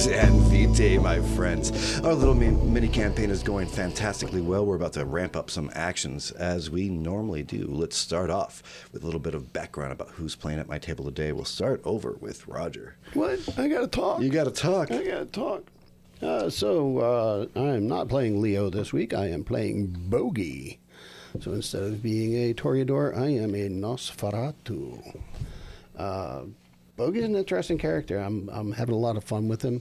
Vampires and Vitae, my friends. Our little mini campaign is going fantastically well. We're about to ramp up some actions as we normally do. Let's start off with a little bit of background about who's playing at my table today. We'll start over with Roger. What? I gotta talk. You got to talk. I gotta talk. Uh, so uh, I am not playing Leo this week. I am playing Bogey. So instead of being a Toreador, I am a Nosferatu. Uh, Bogey's an interesting character. I'm I'm having a lot of fun with him.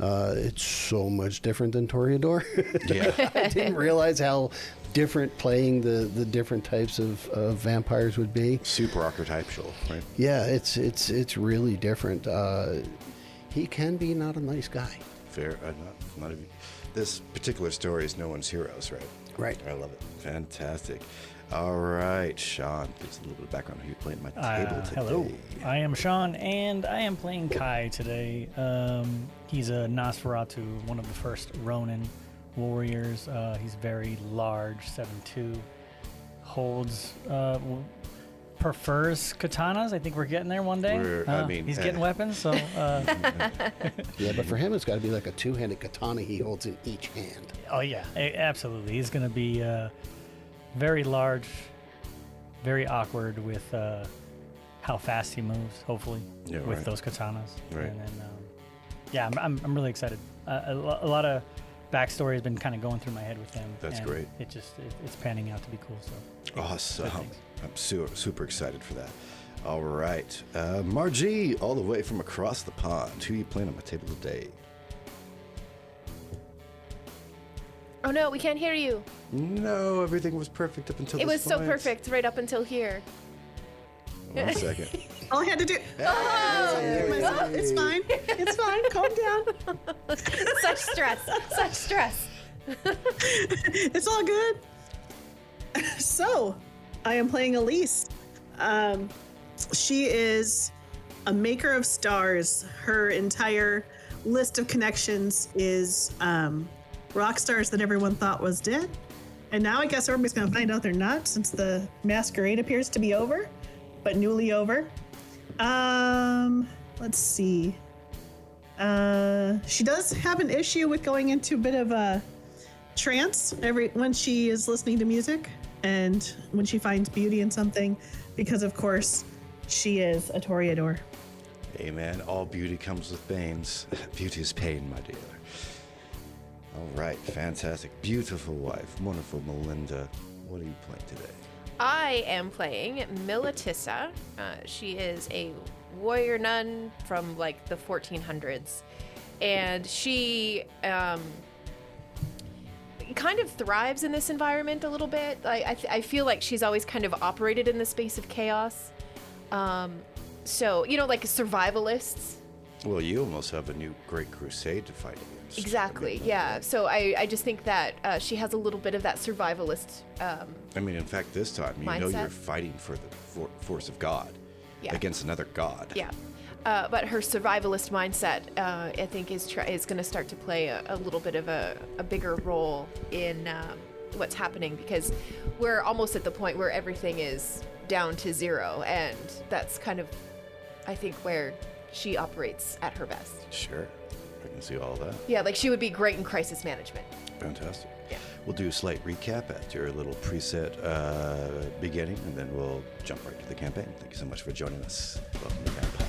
Uh, it's so much different than Toreador. Yeah. I didn't realize how different playing the, the different types of, of vampires would be. Super archetypal, right? Yeah, it's it's it's really different. Uh, he can be not a nice guy. Fair. Uh, not, not even, this particular story is no one's heroes, right? Right. I love it. Fantastic. All right, Sean, give us a little bit of background on who you're playing at my table Uh, today. hello, I am Sean, and I am playing Kai today. Um, he's a Nosferatu, one of the first Ronin warriors. Uh, he's very large, 7'2", holds, uh, prefers katanas. I think we're getting there one day. We're- I Uh, mean, he's eh. getting weapons, so uh, Yeah, but for him, it's got to be like a two-handed katana he holds in each hand. oh yeah, absolutely. He's going to be uh, very large, very awkward with uh, how fast he moves. Hopefully, Yeah, with right. those katanas. Right. And then, um, yeah, I'm, I'm, I'm really excited. Uh, a, a lot of backstory has been kind of going through my head with him. That's and great. It just it, it's panning out to be cool. So Awesome. I'm super, super excited for that. All right. Uh, Margie, all the way from across the pond. Who you playing on my table today? Oh no, we can't hear you. No, everything was perfect up until It this was so perfect right up until here. One second. All I had to do. Oh, it's fine. It's fine. Calm down. Such stress. Such stress. It's all good. So, I am playing Elise. Um, she is a maker of stars. Her entire list of connections is um, rock stars that everyone thought was dead. And now I guess everybody's going to find out they're not since the masquerade appears to be over, but newly over. Um, let's see. Uh, she does have an issue with going into a bit of a trance every when she is listening to music and when she finds beauty in something, because of course she is a Toreador. Amen. All beauty comes with pains. Beauty is pain, my dear. All right. Fantastic. Beautiful wife. Wonderful Melinda. What are you playing today? I am playing Militissa. Uh, she is a warrior nun from like the 1400s, and she um, kind of thrives in this environment a little bit. I, I, th- I feel like she's always kind of operated in the space of chaos. Um, so you know, like survivalists. Well, you almost have a new great crusade to fight against. Exactly. Yeah. So I, I just think that uh, she has a little bit of that survivalist. Um, I mean, in fact, this time you know you're fighting for the for- force of God Yeah. against another God. Yeah. Uh, but her survivalist mindset, uh, I think, is try- is going to start to play a, a little bit of a, a bigger role in um, what's happening because we're almost at the point where everything is down to zero, and that's kind of, I think, where she operates at her best. Sure. I can see all that. Yeah, like she would be great in crisis management. Fantastic. Yeah. We'll do a slight recap at your little preset uh, beginning, and then we'll jump right to the campaign. Thank you so much for joining us. Welcome to Vampire.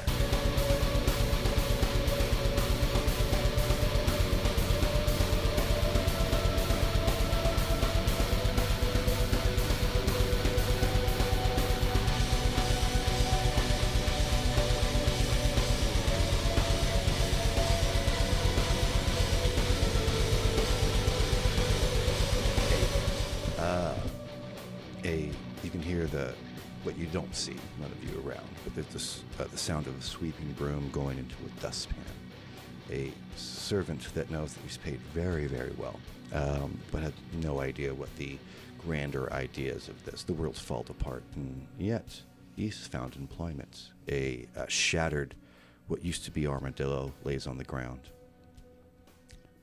See, none of you around, but there's this, uh, the sound of a sweeping broom going into a dustpan. A servant that knows that he's paid very, very well, um, but had no idea what the grander ideas of this. The world's falls apart, and yet he's found employment. A uh, shattered, what used to be armadillo, lays on the ground,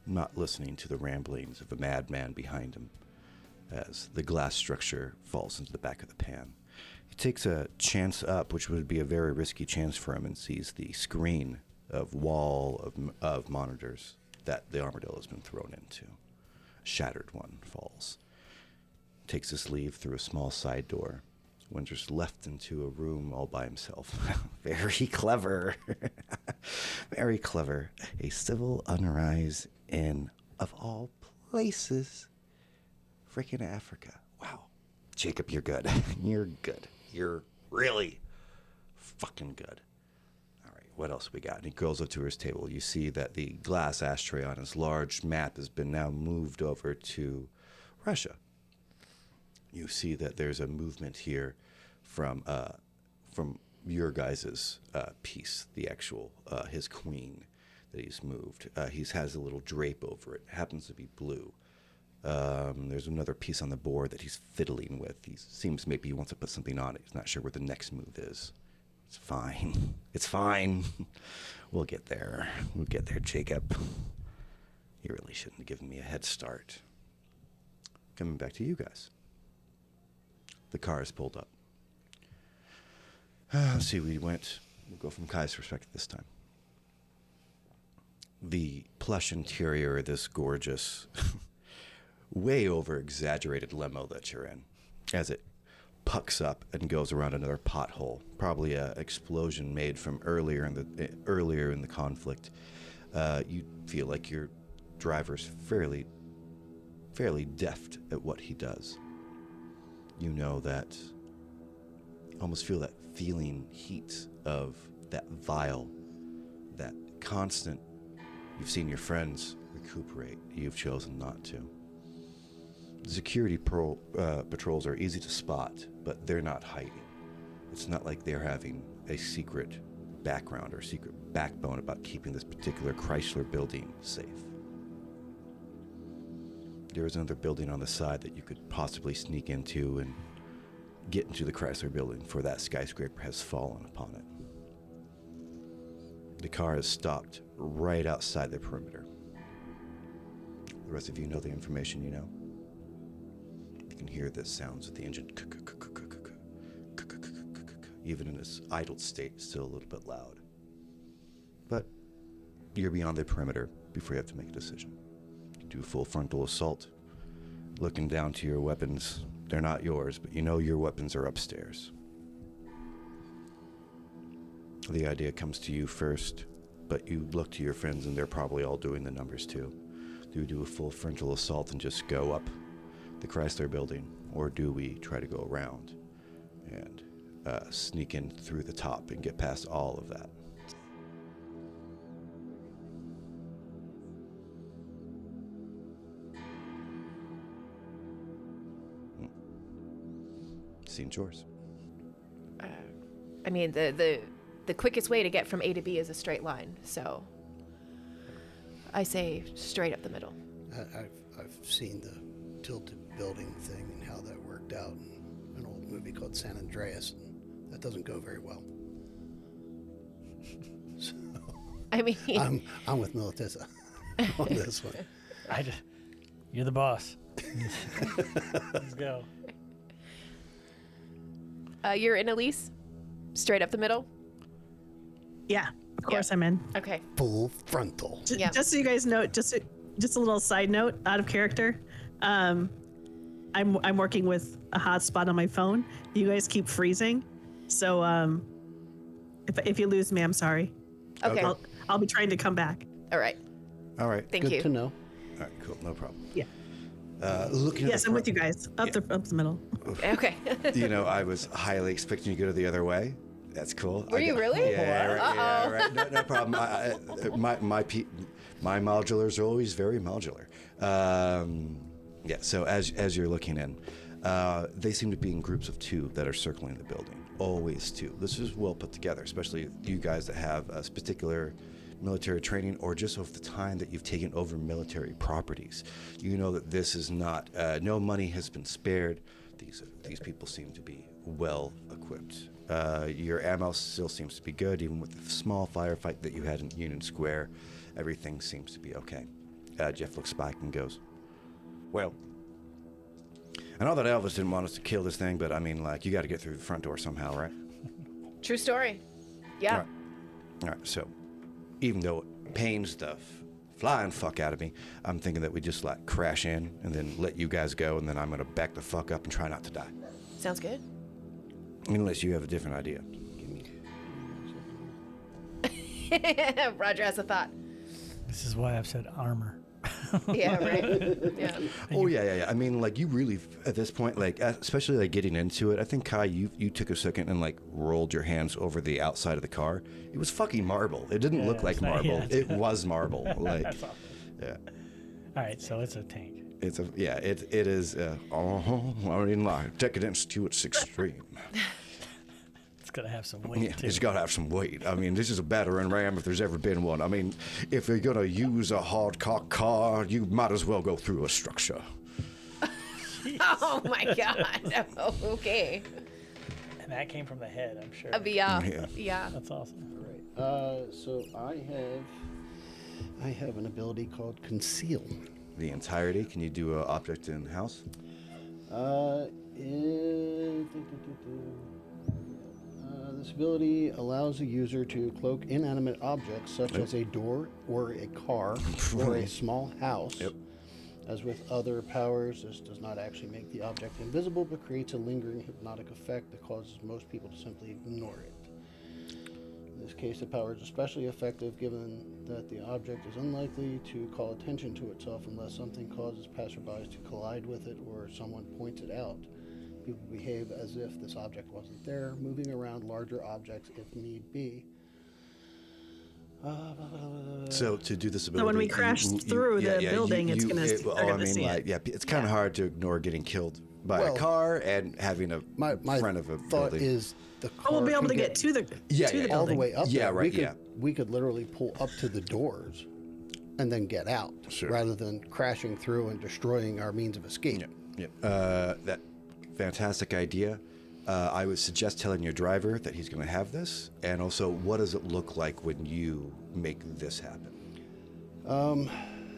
not listening to the ramblings of a madman behind him as the glass structure falls into the back of the pan. He takes a chance up, which would be a very risky chance for him, and sees the screen of wall of, of monitors that the armadillo has been thrown into. A shattered one falls. Takes his leave through a small side door. Winter's left into a room all by himself. Very clever. Very clever. A civil unrise in, of all places, freaking Africa. Wow. Jacob, you're good. you're good. You're really fucking good. All right, what else we got? And he goes up to his table. You see that the glass ashtray on his large map has been now moved over to Russia. You see that there's a movement here from uh, from your guys' uh, piece, the actual uh, his queen that he's moved. Uh, he has a little drape over it. Happens to be blue. Um, there's another piece on the board that he's fiddling with. He seems maybe he wants to put something on it. He's not sure where the next move is. It's fine. It's fine. we'll get there. We'll get there, Jacob. You really shouldn't have given me a head start. Coming back to you guys. The car is pulled up. Uh, see, we went. We'll go from Kai's perspective this time. The plush interior this gorgeous, way over exaggerated limo that you're in, as it pucks up and goes around another pothole, probably a explosion made from earlier in the eh, earlier in the conflict. Uh, you feel like your driver's fairly fairly deft at what he does. You know that almost feel that feeling heat of that vial, that constant. You've seen your friends recuperate. You've chosen not to. Security pro, uh, patrols are easy to spot, but they're not hiding. It's not like they're having a secret background or secret backbone about keeping this particular Chrysler building safe. There is another building on the side that you could possibly sneak into and get into the Chrysler building, for that skyscraper has fallen upon it. The car is stopped right outside the perimeter. The rest of you know the information you know. You can hear the sounds of the engine, even in its idled state, still a little bit loud. But you're beyond the perimeter before you have to make a decision. You do a full frontal assault, looking down to your weapons. They're not yours, but you know your weapons are upstairs. The idea comes to you first, but you look to your friends and they're probably all doing the numbers too. Do we do a full frontal assault and just go up the Chrysler building, or do we try to go around and uh, sneak in through the top and get past all of that? Hmm. Seems yours. I mean, the the the quickest way to get from A to B is a straight line. So I say straight up the middle. I've, I've seen the tilted building thing and how that worked out in an old movie called San Andreas. And that doesn't go very well. so I mean, I'm, I'm with Militissa on this one. I just, you're the boss. Let's go. uh, you're in Elise, straight up the middle. Yeah, of course I'm in. Okay. Full frontal. J- Yeah. Just so you guys know, just a, just a little side note, out of character. Um, I'm I'm working with a hotspot on my phone. You guys keep freezing, so um, if if you lose me, I'm sorry. Okay. I'll I'll be trying to come back. All right. All right. Thank Good you. to know. All right, cool. No problem. Yeah. Uh, looking Yes, at the I'm fro- with you guys. Up the up the middle. Okay. you know, I was highly expecting you to go the other way. That's cool. Were I you really? Yeah, right, yeah, Uh-oh. right. No, no problem. I, I, my my pe- my modulars are always very modular. Um, yeah. So as as you're looking in, uh, they seem to be in groups of two that are circling the building. Always two. This is well put together, especially you guys that have a particular military training or just over the time that you've taken over military properties. You know that this is not. Uh, no money has been spared. These these people seem to be well equipped. Uh, your ammo still seems to be good, even with the small firefight that you had in Union Square. Everything seems to be okay. Uh, Jeff looks back and goes, "Well, I know that Elvis didn't want us to kill this thing, but I mean, like, you got to get through the front door somehow, right?" True story. Yeah. All right. All right. So, even though it pains the f- flying fuck out of me, I'm thinking that we just like crash in and then let you guys go, and then I'm gonna back the fuck up and try not to die. Sounds good. Unless you have a different idea. Roger has a thought. This is why I've said armor. Yeah, right. Yeah. Oh yeah, yeah, yeah. I mean, like you really at this point, like uh, especially like getting into it. I think Kai, you you took a second and like rolled your hands over the outside of the car. It was fucking marble. It didn't Yeah, look like not- marble. yeah. It was marble. Like, That's awesome. yeah. All right, so it's a tank. It's a yeah. It it is. Uh, oh, I mean, like decadence to its extreme. It's gonna have some weight Yeah, too. it's got to have some weight. I mean, this is a battering ram if there's ever been one. I mean, if you're gonna use a hardcock car, you might as well go through a structure. Oh my god. Oh, okay. and that came from the head, I'm sure. Uh, yeah. Yeah. Yeah. That's awesome. Uh, so I have, I have an ability called conceal. The entirety. Can you do an object in house? Uh, is, uh, this ability allows the user to cloak inanimate objects such as a door or a car or a small house. Yep. As with other powers, this does not actually make the object invisible, but creates a lingering hypnotic effect that causes most people to simply ignore it. In this case, the power is especially effective given that the object is unlikely to call attention to itself unless something causes passerbys to collide with it or someone points it out. People behave as if this object wasn't there, moving around larger objects if need be. Uh, So to do this ability, when we you- crash you- through the building, it's gonna- it- they're oh, I mean, see like, it. yeah, it's kind of Yeah. hard to ignore getting killed by Well, a car and having a my my front of a thought building. is the car Oh, we'll be able to get to the Yeah, to yeah, the all the way up. Yeah, there. right, We could, yeah. we could literally pull up to the doors and then get out, Sure. rather than crashing through and destroying our means of escape. Yeah, yeah. Uh, that fantastic idea. Uh, I would suggest telling your driver that he's going to have this, and also, what does it look like when you make this happen?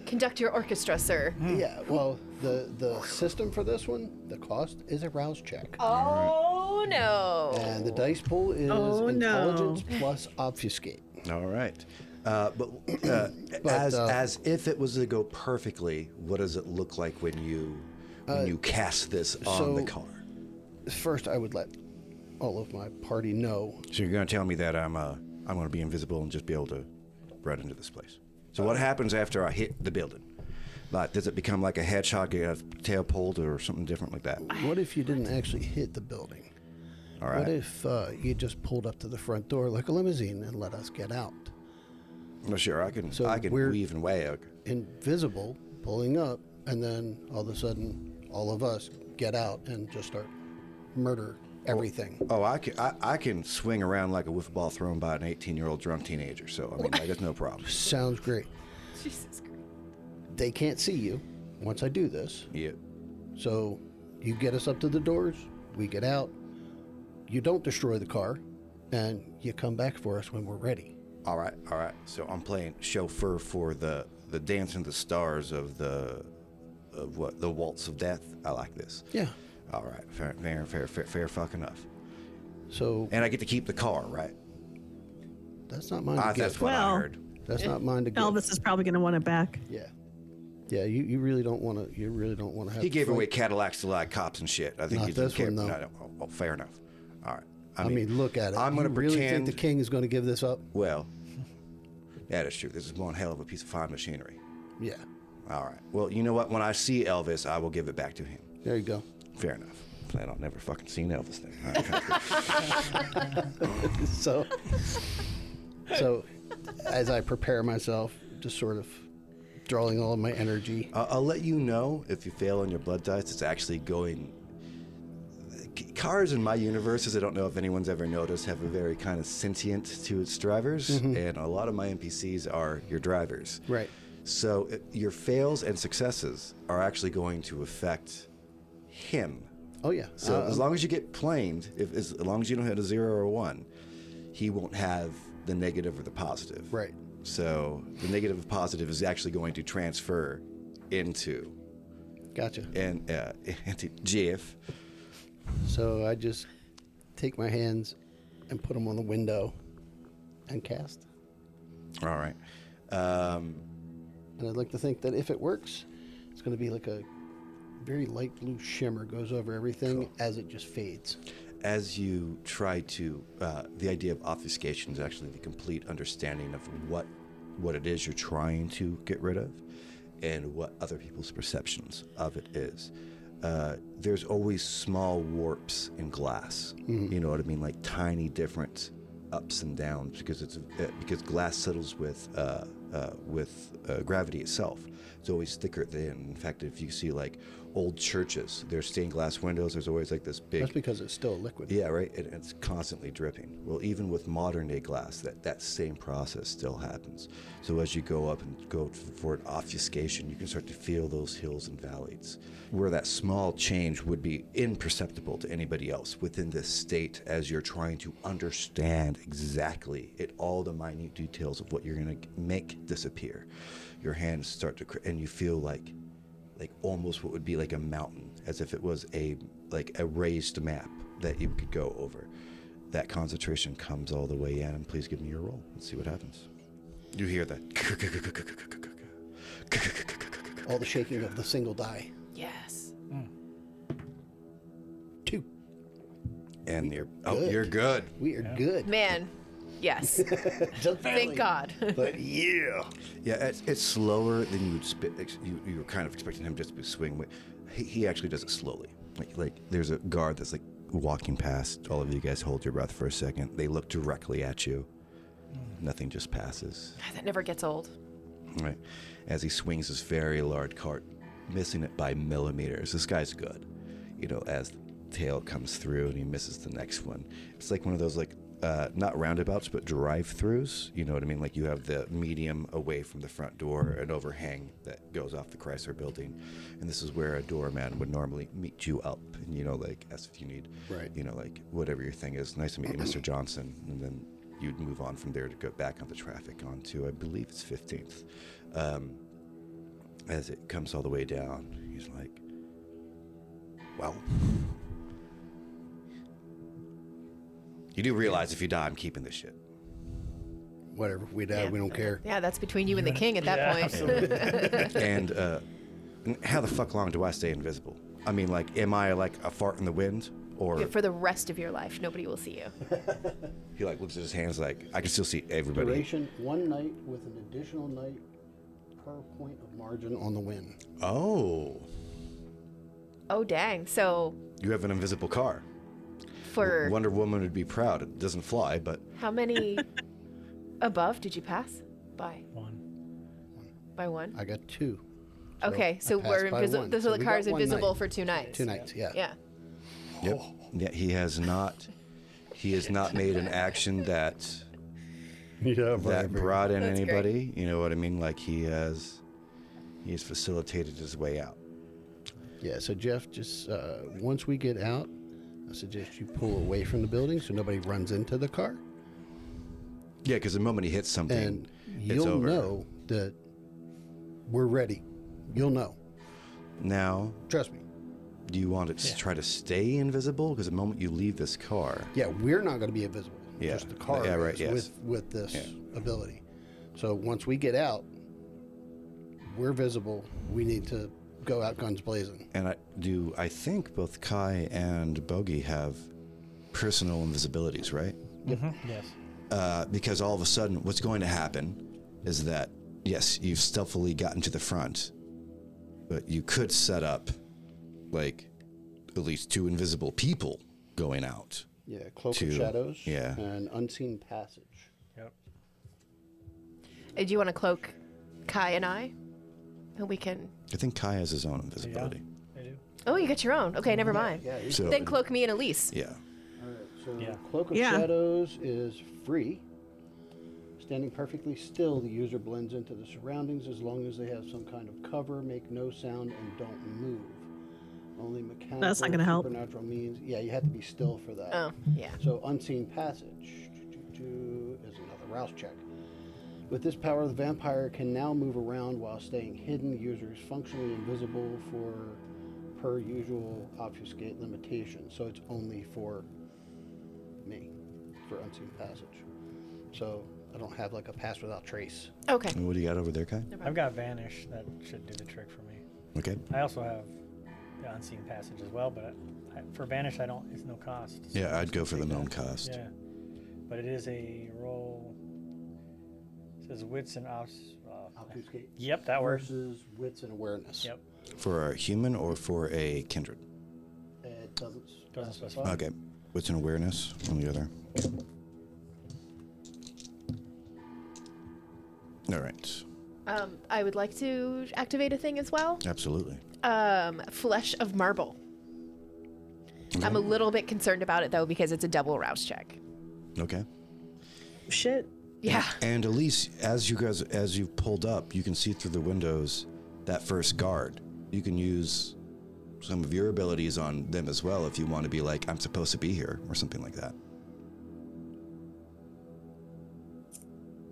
Conduct your orchestra, sir. Hmm. Yeah, well, the the system for this one, the cost is a rouse check, Oh no. and the dice pool is Oh, no. intelligence plus obfuscate. All right. Uh, but uh, as uh, as if it was to go perfectly, what does it look like when you when you cast this on the so- car? First, I would let all of my party know. So you're going to tell me that I'm uh, I'm going to be invisible and just be able to run into this place. So what happens after I hit the building? Like, does it become like a hedgehog, get a tail pulled, or something different like that? What if you didn't actually hit the building? All What if uh, you just pulled up to the front door like a limousine and let us get out? Well, sure, I can So I can we're- weave and wag. Invisible, pulling up, and then all of a sudden, all of us get out and just start murder everything. Oh, oh, I can I, I can swing around like a wiffle ball thrown by an 18 year old drunk teenager. So I mean, like, it's no problem. Sounds great. Jesus Christ. They can't see you once I do this. Yeah. So you get us up to the doors, we get out, you don't destroy the car, and you come back for us when we're ready. All right, all right. So I'm playing chauffeur for the the dance in the stars of the of what the waltz of death. I like this. Yeah. All right, fair, fair, fair, fair, fair fuck enough. So And I get to keep the car, right? that's not mine to Ah, that's what I heard. That's not mine to give. Elvis is probably going to want it back. Yeah. Yeah, you, you really don't want to. You really don't want to have. He to gave fight. away Cadillacs to like cops and shit. I think Not he didn't this care. one, though. No, no, oh, oh, fair enough. All right. I mean, look at it. I'm going to You really pretend. think the king is going to give this up? well, that is true. This is one hell of a piece of fine machinery. Yeah. All right. Well, you know what? When I see Elvis, I will give it back to him. There you go. Fair enough. Plan on never fucking seeing Elvis then. So, so as I prepare myself, just sort of drawing all of my energy. I'll, I'll let you know if you fail on your blood dice. It's actually going. Cars in my universe, as I don't know if anyone's ever noticed, have a very kind of sentient to its drivers, mm-hmm. and a lot of my NPCs are your drivers. Right. So it, your fails and successes are actually going to affect him. Oh yeah. So Uh, as long as you get planed, if as long as you don't hit a zero or a one, he won't have the negative or the positive. Right. So the negative and positive is actually going to transfer into gotcha. and uh, into Jeff. So I just take my hands and put them on the window and cast. All right. Um, And I'd like to think that if it works, it's going to be like a very light blue shimmer goes over everything as it just fades. as you try to, uh, the idea of obfuscation is actually the complete understanding of what what it is you're trying to get rid of, and what other people's perceptions of it is. Uh, there's always small warps in glass. You know what I mean, like tiny different ups and downs because it's uh, because glass settles with uh, uh, with uh, gravity itself. It's always thicker than. In fact, if you see like old churches, there's stained glass windows. There's always like this big That's because it's still liquid. yeah, right. And it's constantly dripping. Well, even with modern day glass, that, that same process still happens. So as you go up and go for an obfuscation, you can start to feel those hills and valleys. Where that small change would be imperceptible to anybody else within this state as you're trying to understand exactly it, all the minute details of what you're going to make disappear. Your hands start to, cr- and you feel like like almost what would be like a mountain, as if it was a like a raised map that you could go over. That concentration comes all the way in, and please give me your roll. Let's see what happens. You hear that? All the shaking of the single die. Yes. Two. And you're oh, Good. you're good. We are good. Man. Yes. Thank God. But yeah. Yeah, it's, it's slower than you would spit. ex- You, you were kind of expecting him just to swing. wi- He, he actually does it slowly. Like like there's a guard that's like walking past. All of you guys hold your breath for a second. They look directly at you. Nothing just passes. that never gets old. Right. As he swings his very large cart, missing it by millimeters. This guy's good. You know, as the tail comes through and he misses the next one. It's like one of those like uh, not roundabouts but drive-throughs. You know what I mean? Like you have the medium away from the front door, an overhang that goes off the Chrysler building, and this is where a doorman would normally meet you up. And you know, like ask if you need, Right. You know, like whatever your thing is. Nice to meet you, Mr. Johnson, and then you'd move on from there to go back on the traffic onto, I believe it's 15th. Um, as it comes all the way down, he's like, well, you do realize if you die, I'm keeping this shit. Whatever. We die. We don't care. Yeah, that's between you and the king at that Yeah, point. and uh, n- how the fuck long do I stay invisible? I mean, like, am I like a fart in the wind? Or For the rest of your life, nobody will see you. he like looks at his hands like, I can still see everybody. Duration one night with an additional night per point of margin on the win. Oh, Oh, dang. So you have an invisible car. For Wonder Woman would be proud. It doesn't fly, but how many above did you pass? By One. by one. I got two. Okay, so we're invisible. one. So, So the we car is invisible night. for two nights. Two nights. Yeah. Yeah. Yep. Yeah, he has not. He has not made an action that Yeah. that brought in That's great. anybody. You know what I mean? Like he has. He has facilitated his way out. Yeah. So Jeff, just uh, once we get out, I suggest you pull away from the building so nobody runs into the car, Yeah, because the moment he hits something, and it's you'll over. know that we're ready. You'll know. Now, Trust me. do you want to Yeah. try to stay invisible? Because the moment you leave this car, Yeah, we're not going to be invisible. Yeah. Just the car Yeah, right, yes. with with this Yeah. ability. So once we get out, we're visible. We need to go out guns blazing. and I do. I think both Kai and Bogey have personal invisibilities, right? Yes. uh, because all of a sudden, what's going to happen is that yes, you've stealthily gotten to the front, but you could set up like at least two invisible people going out. Yeah, cloak To- of shadows. yeah. and unseen passage. Yep. Uh, Do you want to cloak Kai and I? And we can. I think Kai has his own invisibility. I do. Oh, you got your own. Okay, never mind. Yeah. you- So Then cloak me and Elise. yeah, All right. So Yeah. cloak of Yeah. shadows is free. Standing perfectly still, the user blends into the surroundings as long as they have some kind of cover, make no sound, and don't move. Only mechanical, That's not gonna help. supernatural means. Yeah, you have to be still for that. Oh, yeah. So unseen passage is another rouse check. With this power, the vampire can now move around while staying hidden. The user is functionally invisible for per usual obfuscate limitation. So it's only for me for unseen passage. So I don't have like a pass without trace. Okay. And what do you got over there, Kai? I've got Vanish. That should do the trick for me. Okay. I also have the Unseen Passage as well, but I, for Vanish, I don't. It's no cost. so Yeah, I'm I'd go for the take known that. cost. Yeah, but it is a roll. It says wits and outs. Uh, Obfuscate yep, that works. versus wits and awareness. Yep, For a human or for a kindred? It doesn't. Doesn't specify. specify. Okay. Wits and awareness on the other? All right. Um, I would like to activate a thing as well. Absolutely. Um, Flesh of Marble. I'm a little bit concerned about it though because it's a double rouse check. Okay. Shit. Yeah. And Elise, as you guys, as you've pulled up, you can see through the windows that first guard. You can use some of your abilities on them as well if you want to be like, I'm supposed to be here, or something like that.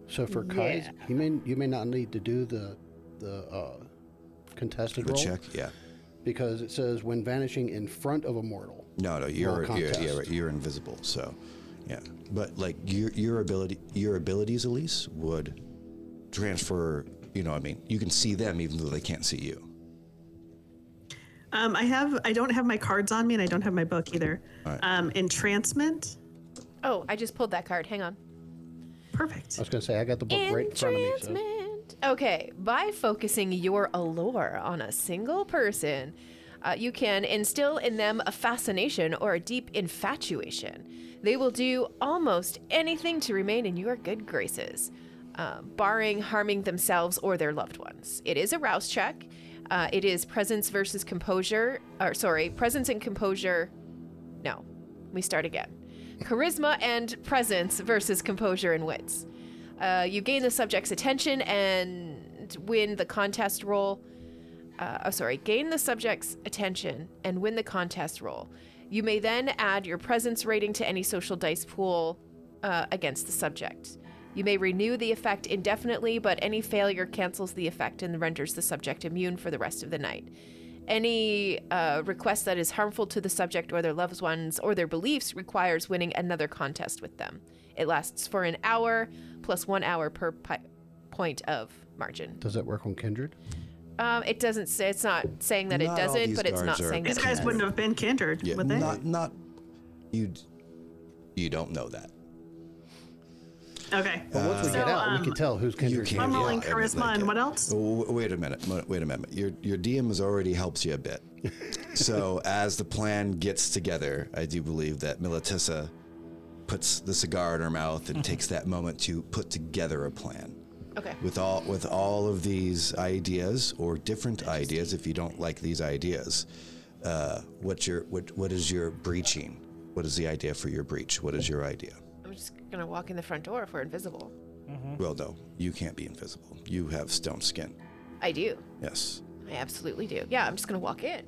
So for Kai, Yeah. you may you may not need to do the the uh, contested The roll check, yeah. because it says when vanishing in front of a mortal. No, no, you're you're, contest. you're, you're invisible. So, yeah. But like your your ability, your abilities, Elise, would transfer. You know, I mean, you can see them even though they can't see you. Um, I have. I don't have my cards on me, and I don't have my book either. All right. Um, entrancement. Oh, I just pulled that card. Hang on. Perfect. I was gonna say I got the book right in front of me. So. Entrancement. Okay, by focusing your allure on a single person, uh, you can instill in them a fascination or a deep infatuation. They will do almost anything to remain in your good graces, uh, barring harming themselves or their loved ones. It is a rouse check. Uh, it is presence versus composure, or sorry, presence and composure. No, we start again. Charisma and presence versus composure and wits. Uh, you gain the subject's attention and win the contest roll. Uh, oh, sorry, gain the subject's attention and win the contest roll. You may then add your presence rating to any social dice pool uh, against the subject. You may renew the effect indefinitely, but any failure cancels the effect and renders the subject immune for the rest of the night. Any uh, request that is harmful to the subject or their loved ones or their beliefs requires winning another contest with them. It lasts for an hour plus one hour per pi- point of margin. Does that work on Kindred? Um, it doesn't say it's not saying that Not it all doesn't, these but it's not are- saying that. These that. guys it wouldn't have been kindred, Yeah, would they? not not you. You don't know that. okay. But once we So, get out, we um, can tell who's Kindred. can't- I'm rolling I mean, charisma and what else? W- wait a minute. mo- Wait a minute. Your your DM has already helped you a bit. so as the plan gets together, I do believe that Militissa puts the cigar in her mouth and takes that moment to put together a plan. Okay. With all with all of these ideas or different ideas, if you don't like these ideas, uh, what's your what what is your breaching? What is the idea for your breach? What is your idea? I'm just gonna walk in the front door if we're invisible. Well, no, you can't be invisible. You have stone skin. I do. Yes. I absolutely do. Yeah, I'm just gonna walk in.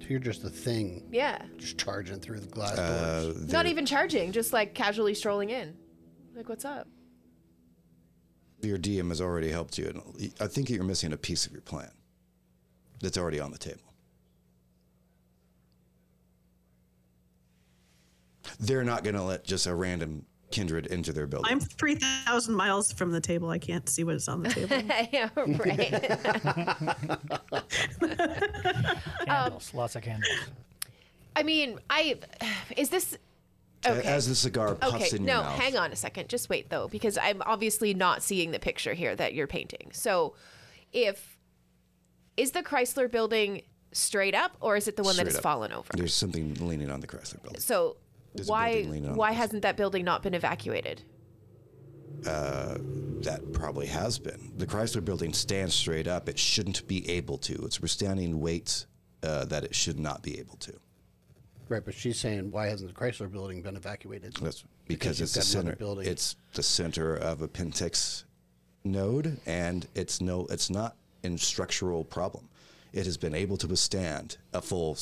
So you're just a thing, Yeah. just charging through the glass Uh, doors. Not even charging, just like casually strolling in. Like, what's up? Your DM has already helped you. And I think you're missing a piece of your plan that's already on the table. They're not going to let just a random kindred into their building. I'm 3,000 miles from the table. I can't see what is on the table. yeah, right. Um, candles, lots of candles. I mean, I is this A- okay? As the cigar puffs Okay, in your no, mouth. hang on a second. Just wait though, because I'm obviously not seeing the picture here that you're painting. So, if is the Chrysler building straight up, or is it the one that has up. fallen over? There's something leaning on the Chrysler building. So There's why building leaning on why hasn't that building not been evacuated? That probably has been. The Chrysler building stands straight up. It shouldn't be able to. It's withstanding weight uh, that it should not be able to. Right, but she's saying why hasn't the Chrysler building been evacuated? That's because, you've it's the center. building. It's the center of a Pentex node, and it's no, it's not in structural problem. It has been able to withstand a full,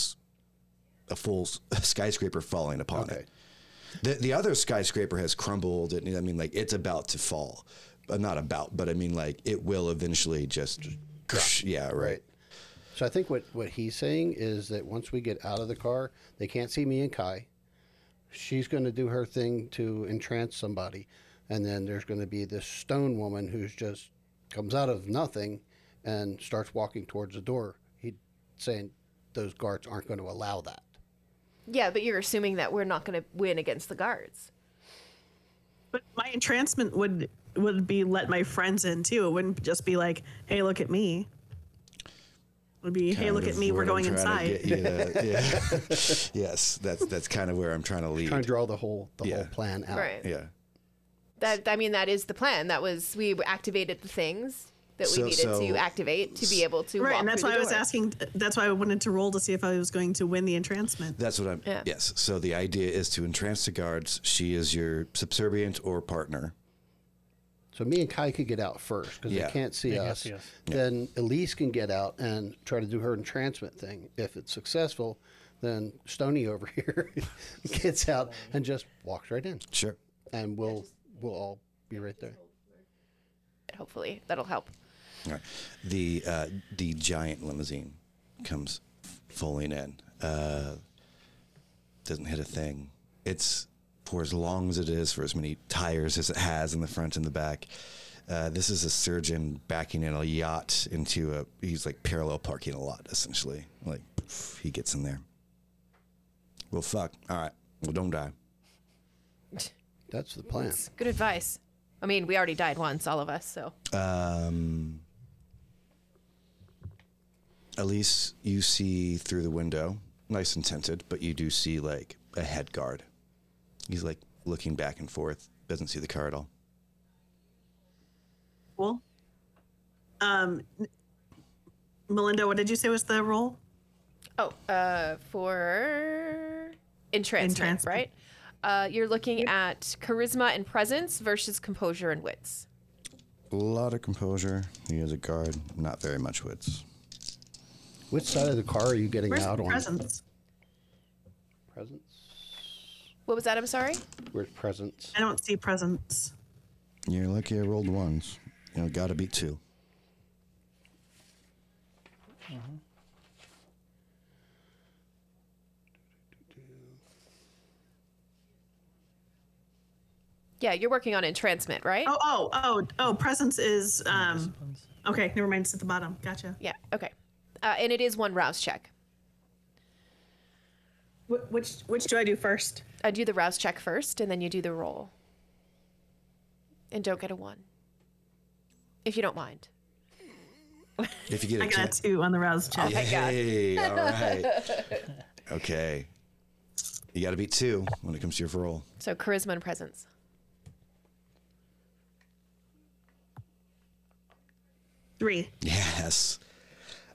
a full skyscraper falling upon Okay. it. The the other skyscraper has crumbled, and I mean, like it's about to fall, but not about, but I mean, like it will eventually just, yeah, right. Right. So I think what, what he's saying is that once we get out of the car, they can't see me and Kai. She's going to do her thing to entrance somebody, and then there's going to be this stone woman who's just comes out of nothing and starts walking towards the door. He saying those guards aren't going to allow that. Yeah, but you're assuming that we're not going to win against the guards. But my entrancement would would be let my friends in too. It wouldn't just be like, "Hey, look at me." It would be, "Hey, look at me. We're going inside." to- yeah. yes, that's that's kind of where I'm trying to lead. Trying to draw the whole the Yeah. whole plan out. Right. yeah. That I mean, that is the plan. That was we activated the things that we So- needed so- to activate to be able to Right, walk and that's why the I was asking. That's why I wanted to roll to see if I was going to win the entrancement. That's what I'm. Yeah. Yes. So the idea is to entrance the guards. She is your subservient or partner. So me and Kai could get out first because Yeah. they can't see They can't us. see us. Then Elise can get out and try to do her entrancement thing. If it's successful, then Stony over here gets out and just walks right in, Sure. and we'll we'll all be right there. Hopefully, that'll help. All right. The uh, the giant limousine comes fulling in. Uh, doesn't hit a thing. It's for as long as it is, for as many tires as it has in the front and the back. Uh, this is a surgeon backing in a yacht into a. He's like parallel parking a lot, essentially. Like he gets in there. Well, fuck. All right. Well, don't die. That's the plan. Good advice. I mean, we already died once, all of us. So Um, at least you see through the window, nice and tinted, but you do see like a head guard. He's like looking back and forth, doesn't see the car at all. Cool. Um, Melinda, what did you say was the roll? Oh, uh, for entrancement, Entrancement. right? Uh, you're looking at charisma and presence versus composure and wits. A lot of composure. He is a guard, not very much wits. Which side of the car are you getting Where's out the on? Presence. Presents. What was that? I'm sorry. Where's presence? I don't see presence. You're lucky I rolled ones. You know, gotta beat two. Yeah, you're working on entrancement, right? Oh, oh, oh, oh. Presence is um. Okay, never mind. It's at the bottom. Gotcha. Yeah. Okay. Uh, and it is one rouse check. Wh- which which do I do first? I do the rouse check first, and then you do the roll. And don't get a one, if you don't mind. If you get a I got a ten- two on the rouse check. my Hey, all right. okay. You gotta beat two when it comes to your roll. So charisma and presence. Three. Yes.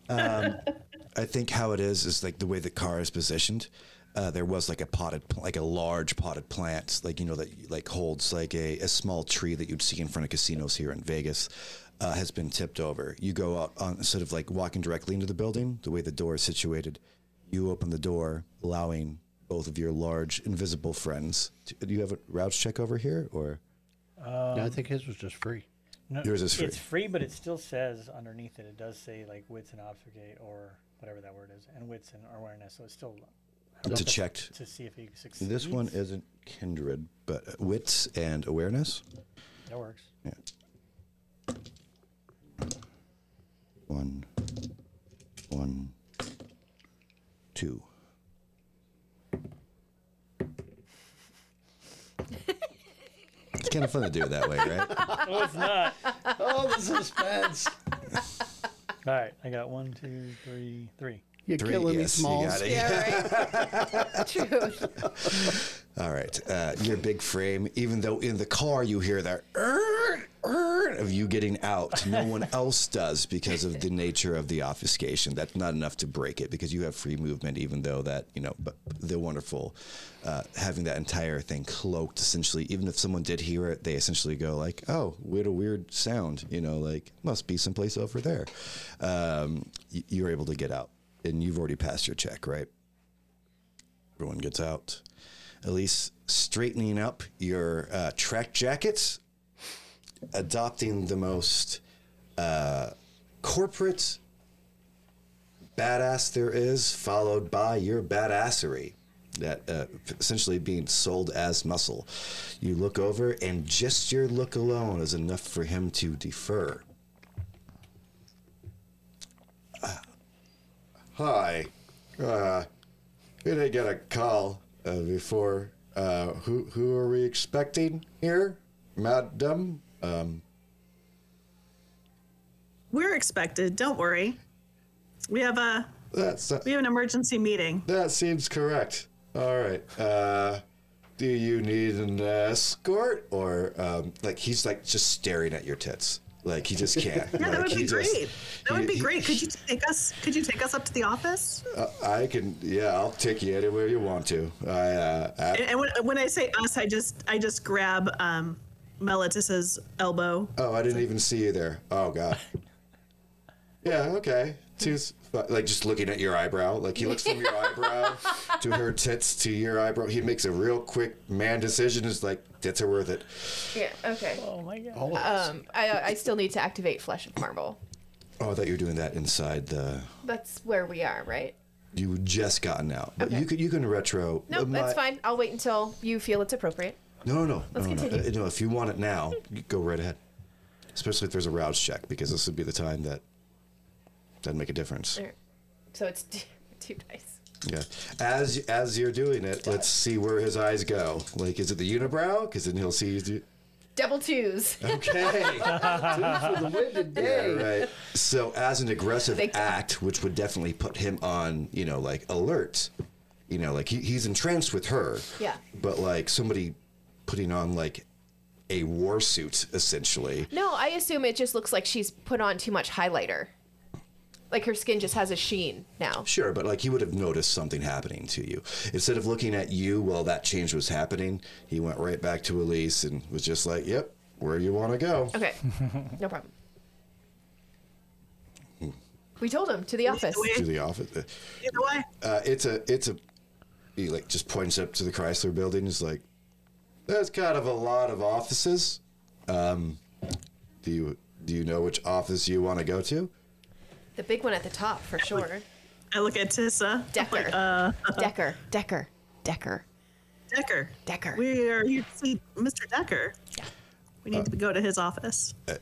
Um, I think how it is is like the way the car is positioned. Uh, there was like a potted, like a large potted plant, like you know that like holds like a, a small tree that you'd see in front of casinos here in Vegas, uh, has been tipped over. You go out on instead of like walking directly into the building, the way the door is situated, you open the door, allowing both of your large invisible friends. To, do you have a rouse check over here, or no, I think his was just free. No, Yours is free. It's free, but it still says underneath it. It does say like wits and obfuscate or whatever that word is, and wits and awareness. So it's still I would to check? to see if he succeeds. This one isn't kindred, but uh, wits and awareness. that works. Yeah. One, one, two. it's kind of fun to do it that way, right? Oh, it's not. Oh, the suspense! All right, I got one, two, three, three. You're Three, killing me, yes, you Smalls. got it. Yeah, right. True. All right, uh, your big frame. Even though in the car you hear that "Er, er," of you getting out, no one else does because of the nature of the obfuscation. That's not enough to break it because you have free movement. Even though that you know, but the wonderful uh, having that entire thing cloaked. Essentially, even if someone did hear it, they essentially go like, "Oh, what a weird sound," you know, like must be someplace over there. Um, you're able to get out, and you've already passed your check, right? Everyone gets out. Elise straightening up your uh, track jackets, adopting the most uh, corporate badass there is, followed by your badassery. that uh, essentially being sold as muscle. You look over, and just your look alone is enough for him to defer. Hi. Uh, we didn't get a call uh, before. Uh, who who are we expecting here, madam? Um, We're expected. Don't worry. We have a that's we have an emergency meeting. that seems correct. All right. Uh, do you need an escort or um, like he's like just staring at your tits? Like he just can't. Yeah, that would be just- great. That would he- be great. Could you take us? Could you take us up to the office? Uh, I can. Yeah, I'll take you anywhere you want to. I. Uh, I And, and when, when I say us, I just I just grab um, Meletus's elbow. oh, I didn't even see you there. Oh God. Yeah. Okay. Two's like just looking at your eyebrow. Like he looks from your eyebrow to her tits to your eyebrow. He makes a real quick man decision. Is like tits are worth it. Yeah. Okay. Oh my god. All. Um, I, I still need to activate Flesh of Marble. Oh, I thought you were doing that inside the. That's where we are, right? You just gotten out, but Okay. you could you can retro. No, uh, that's fine. I'll wait until you feel it's appropriate. No, no, no, Let's no, no, continue. Uh, no. If you want it now, go right ahead. Especially if there's a rouse check, because this would be the time that doesn't make a difference. There. So it's two, two dice. Yeah. As as you're doing it, let's see where his eyes go. Like, is it the unibrow? Because then he'll see you. Do- Double twos. okay. For the win Yeah, today. right. So as an aggressive Big time. act, which would definitely put him on, you know, like alert. You know, like he, he's entranced with her. Yeah. But like somebody putting on like a war suit, essentially. No, I assume it just looks like she's put on too much highlighter. Like her skin just has a sheen now. Sure, but like he would have noticed something happening to you. Instead of looking at you while that change was happening, he went right back to Elise and was just like, "Yep, where you want to go." Okay, no problem. We told him to the office. To the office. Uh, Either way, Uh, it's a, it's a. He like just points up to the Chrysler building. Is like, there's kind of a lot of offices. Um, do you do you know which office you want to go to? The big one at the top for sure. I look at Tissa. Decker. Like, uh, Decker. Decker. Decker. Decker. Decker. We are here to see Mr. Decker. Yeah. We need to go to his office. That,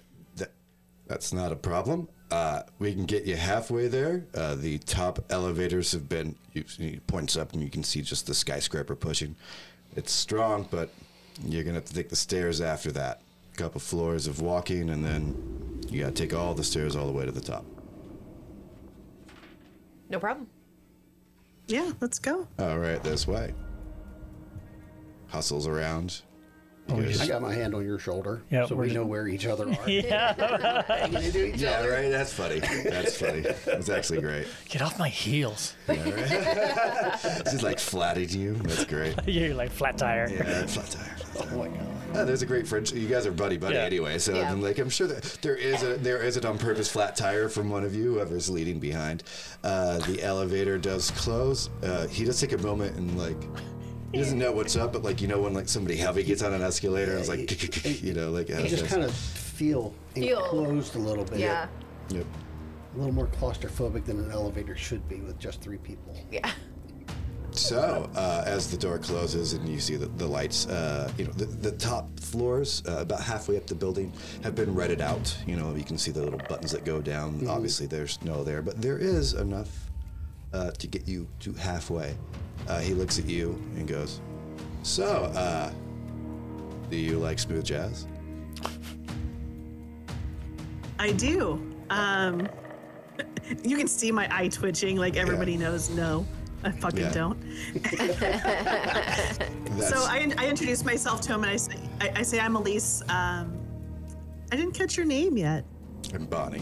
that's not a problem. Uh, we can get you halfway there. Uh, the top elevators have been. You, he points up, and you can see just the skyscraper pushing. It's strong, but you're gonna have to take the stairs after that. A couple floors of walking, and then you gotta take all the stairs all the way to the top. No problem. Yeah, let's go. All right, this way. Hustles around. Oh, Yes. I got my hand on your shoulder, Yeah, so we're just- know where each other are. Yeah. Hanging into each Yeah, other. right. That's funny. That's funny. It's actually great. Get off my heels. She's like flatting you. That's great. You're like flat tire. Yeah, flat tire. Flat tire. Oh my god. Uh, there's a great friendship. You guys are buddy buddy Yeah. anyway, so Yeah. I'm like I'm sure that there is a there is an on purpose flat tire from one of you, whoever's leading behind. Uh, the elevator does close. Uh, he does take a moment and like he doesn't know what's up, but like you know when like somebody heavy gets on an escalator, it's like you know like You just kind of feel, Feel- enclosed a little bit. Yeah. Yep. A little more claustrophobic than an elevator should be with just three people. Yeah. So, uh, as the door closes and you see the, the lights, uh, you know, the, the top floors, uh, about halfway up the building, have been redded out. You know, you can see the little buttons that go down. Obviously, there's no there, but there is enough uh, to get you to halfway. Uh, he looks at you and goes, So, uh, do you like smooth jazz? I do. Um, you can see my eye twitching. Like everybody knows, no, I fucking Yeah. don't. So I, I introduce myself to him and I say, I, I say I'm Elise. Um, I didn't catch your name yet, and Bonnie.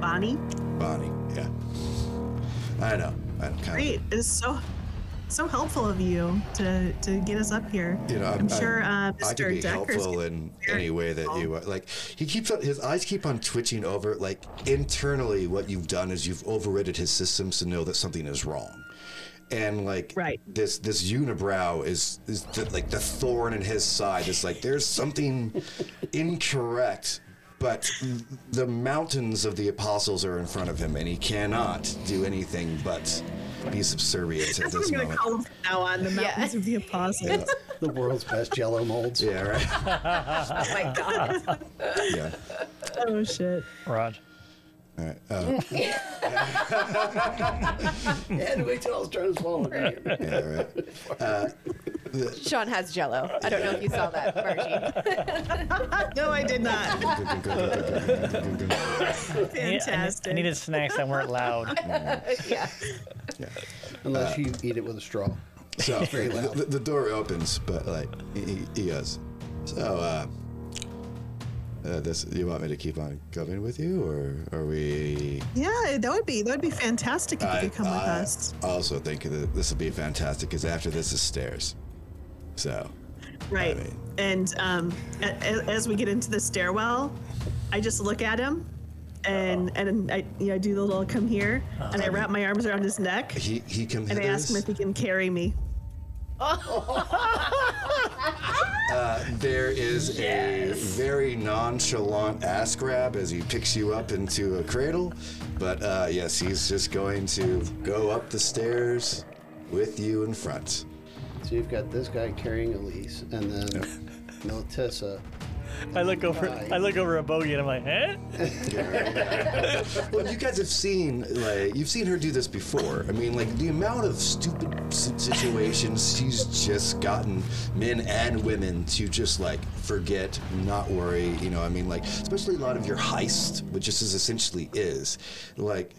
Bonnie. Bonnie, yeah. I know. I kind Great. It is so so helpful of you to to get us up here. You know, I'm, sure uh, I could be Decker's helpful in any way that helpful. you like. He keeps on, his eyes keep on twitching over. Like internally, what you've done is you've overridden his systems to know that something is wrong, and like Right. this this unibrow is is the, like the thorn in his side. It's like there's something incorrect but the mountains of the apostles are in front of him, and he cannot do anything but be subservient at That's what this I'm moment. call them now on. The Yeah. mountains of the apostles. The world's best jello molds. Yeah, right. Oh my god. Yeah. Oh shit. Raj. All right. Uh, And wait till I was trying to swallow it. yeah, right. Uh, Sean has jello. I don't know if you saw that, Margie. No, I did not. I need- Fantastic. I, needed snacks that weren't loud. yeah. Unless you eat it with a straw. So Very loud. the, the door opens, but like he, he goes. So, uh, uh, this you want me to keep on going with you, or are we? Yeah, that would be that would be fantastic if you could come with I us. also think that this will be fantastic because after this is stairs. So, Right. mean- And um, a, a- as we get into the stairwell, I just look at him, and and I you know, I do the little come here, and I wrap my arms around his neck, he he comes. and I ask him if he can carry me. There is a very nonchalant ass grab as he picks you up into a cradle, but uh, yes, he's just going to go up the stairs with you in front. So you've got this guy carrying Elise, and then Militissa. I look over. I look over at Bogey and I'm like, eh? Well, you guys have seen like you've seen her do this before. I mean, like the amount of stupid situations she's just gotten men and women to just like forget, not worry. You know, I mean, like especially a lot of your heist, which this is essentially is, like.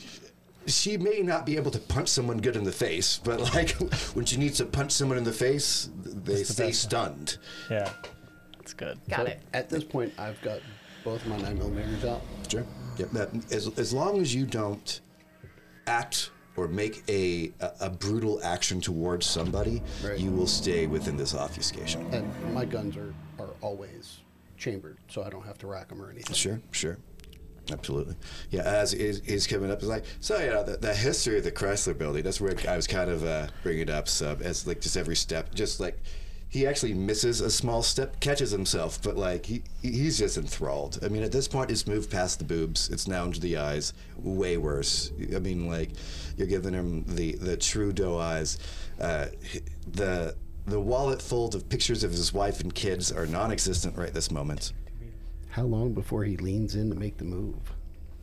She may not be able to punch someone good in the face, but like when she needs to punch someone in the face, they the stay best. stunned. Yeah, it's good. Got it. At this point, I've got both my 9 millimeters out. Sure. Yep. That, as, as long as you don't act or make a, a, a brutal action towards somebody, Right. you will stay within this obfuscation. And my guns are, are always chambered, so I don't have to rack them or anything. Sure, sure. Absolutely. Yeah, as is coming up, it's like, so, you know, the, the history of the Chrysler building, that's where I was kind of uh, bringing it up. So, as like just every step, just like he actually misses a small step, catches himself, but like he he's just enthralled. I mean, at this point, it's moved past the boobs, it's now into the eyes. Way worse. I mean, like you're giving him the the true doe eyes. Uh, the the wallet full of pictures of his wife and kids are non-existent right this moment. How long before he leans in to make the move?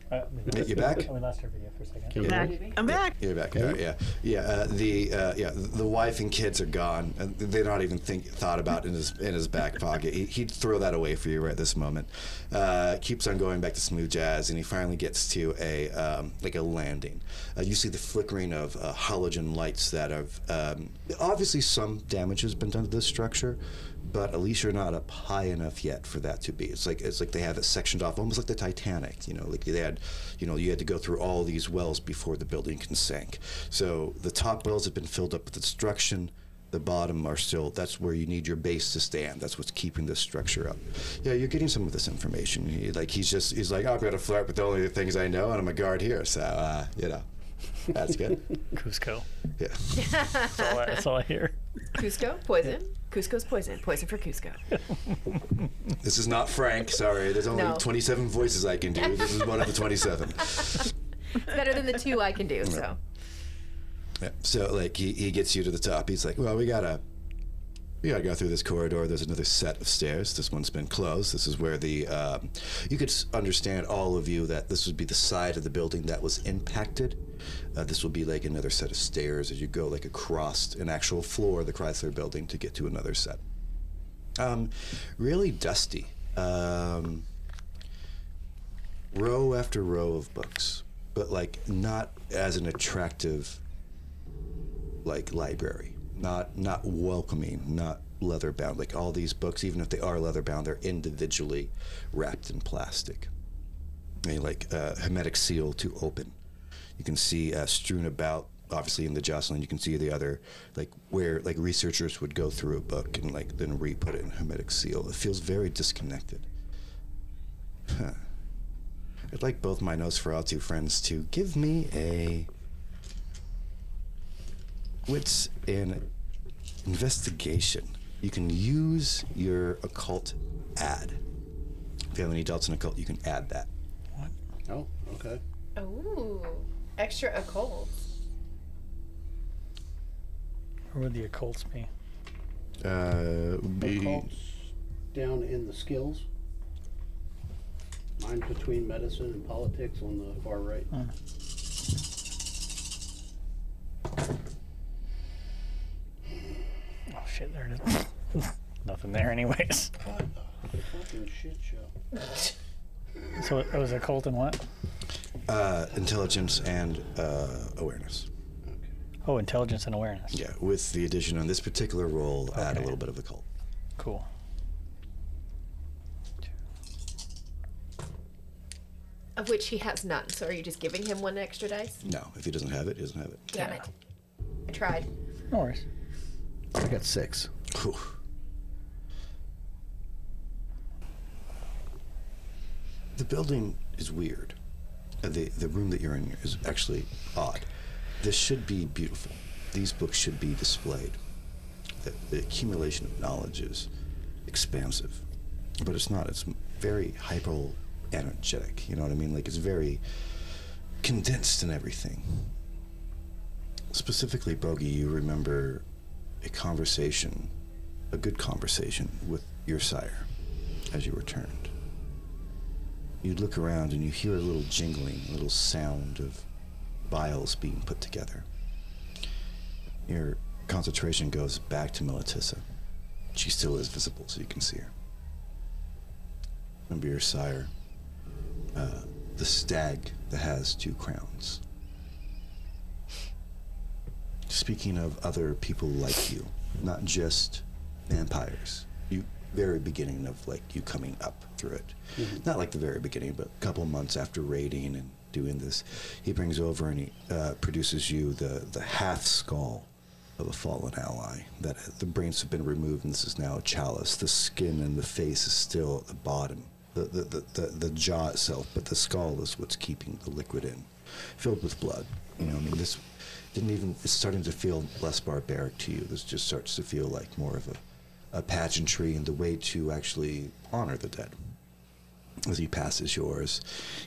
Uh, we You back? We lost our video for a second. Okay. Back. I'm back. You're back. All right, yeah, yeah. Uh, the uh, yeah, the wife and kids are gone. And they're not even think thought about in his in his back pocket. He, he'd throw that away for you right this moment. Uh, keeps on going back to smooth jazz, and he finally gets to a um, like a landing. Uh, you see the flickering of uh, halogen lights that have um, obviously some damage has been done to this structure. But at least you're not up high enough yet for that to be. It's like it's like they have it sectioned off, almost like the Titanic. You know, like they had, you know, you had to go through all these wells before the building can sink. So the top wells have been filled up with destruction. The bottom are still. That's where you need your base to stand. That's what's keeping this structure up. Yeah, you're getting some of this information. He, like he's just he's like, I'm gonna flirt with the only things I know, and I'm a guard here. So uh, you know, that's good. Kuzco. Yeah. That's all, I, that's all I hear. Kuzco, poison. Kuzco's poison. Poison for Kuzco. This is not Frank. Sorry, there's only No. 27 voices I can do. This is one of the 27. It's better than the two I can do, so. Yeah. So like he, he gets you to the top. He's like, well, we gotta we gotta go through this corridor. There's another set of stairs. This one's been closed. This is where the um, you could understand all of you that this would be the side of the building that was impacted. Uh, this will be like another set of stairs as you go like across an actual floor of the Chrysler building to get to another set. Um, really dusty. Um, row after row of books, but like not as an attractive like library not not welcoming not leather bound. Like all these books even if they are leather bound they're individually wrapped in plastic. They like uh, hermetic seal to open. You can see uh, strewn about obviously in the jocelyn. You can see the other like where like researchers would go through a book and like then re-put it in hermetic seal. It feels very disconnected. Huh. i'd like both my nosferatu friends to give me a wits in investigation. You can use your occult ad If you have any doubts in occult, you can add that. What? Oh, okay. Ooh, extra occult. Where would the occults be? Uh, would be Occults down in the skills. Mine between medicine and politics on the far right. Oh shit, there it is. Nothing there, anyways. What the fucking shit show? So it was occult and what? uh, intelligence and uh, awareness. Oh, intelligence and awareness. Yeah, with the addition on this particular roll, add a Okay. little bit of the cult. Cool. Of which he has none. So are you just giving him one extra dice? No, if he doesn't have it, he doesn't have it. Damn it. I tried. No worries. I got six. Whew. The building is weird. Uh, The the room that you're in is actually odd. This should be beautiful. These books should be displayed. The, the accumulation of knowledge is expansive, but it's not. It's very hyper energetic. You know what I mean? Like it's very condensed in everything. Specifically, Bogey, you remember a conversation, a good conversation with your sire as you returned. You'd look around and you hear a little jingling, a little sound of vials being put together. Your concentration goes back to Melitissa. She still is visible, so you can see her. Remember your sire, uh, the stag that has two crowns. Speaking of other people like you, not just vampires, you very beginning of like you coming up through it. Not like the very beginning, but a couple months after raiding and doing this, he brings over and he uh, produces you the the half skull of a fallen ally. That the brains have been removed, and this is now a chalice. The skin and the face is still at the bottom. The the, the, the, the jaw itself, but the skull is what's keeping the liquid in, filled with blood. You know, I mean, this didn't even. It's starting to feel less barbaric to you. This just starts to feel like more of a, a pageantry and the way to actually honor the dead. As he passes yours,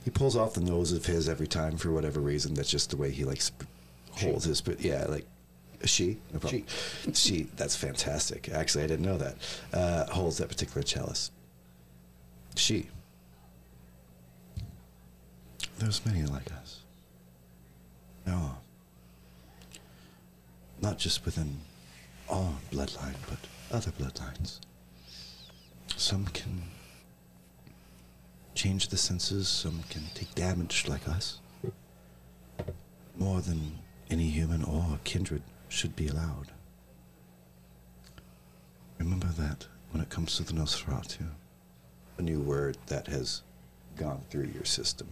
he pulls off the nose of his every time for whatever reason. That's just the way he likes holds his. But yeah, like she, no problem. she. That's fantastic. Actually, I didn't know that. Uh, holds that particular chalice. She. There's many like us. Are. Not just within our bloodline, but other bloodlines. Some can change the senses, some can take damage like us. More than any human or kindred should be allowed. Remember that when it comes to the Nosferatu, a new word that has gone through your system.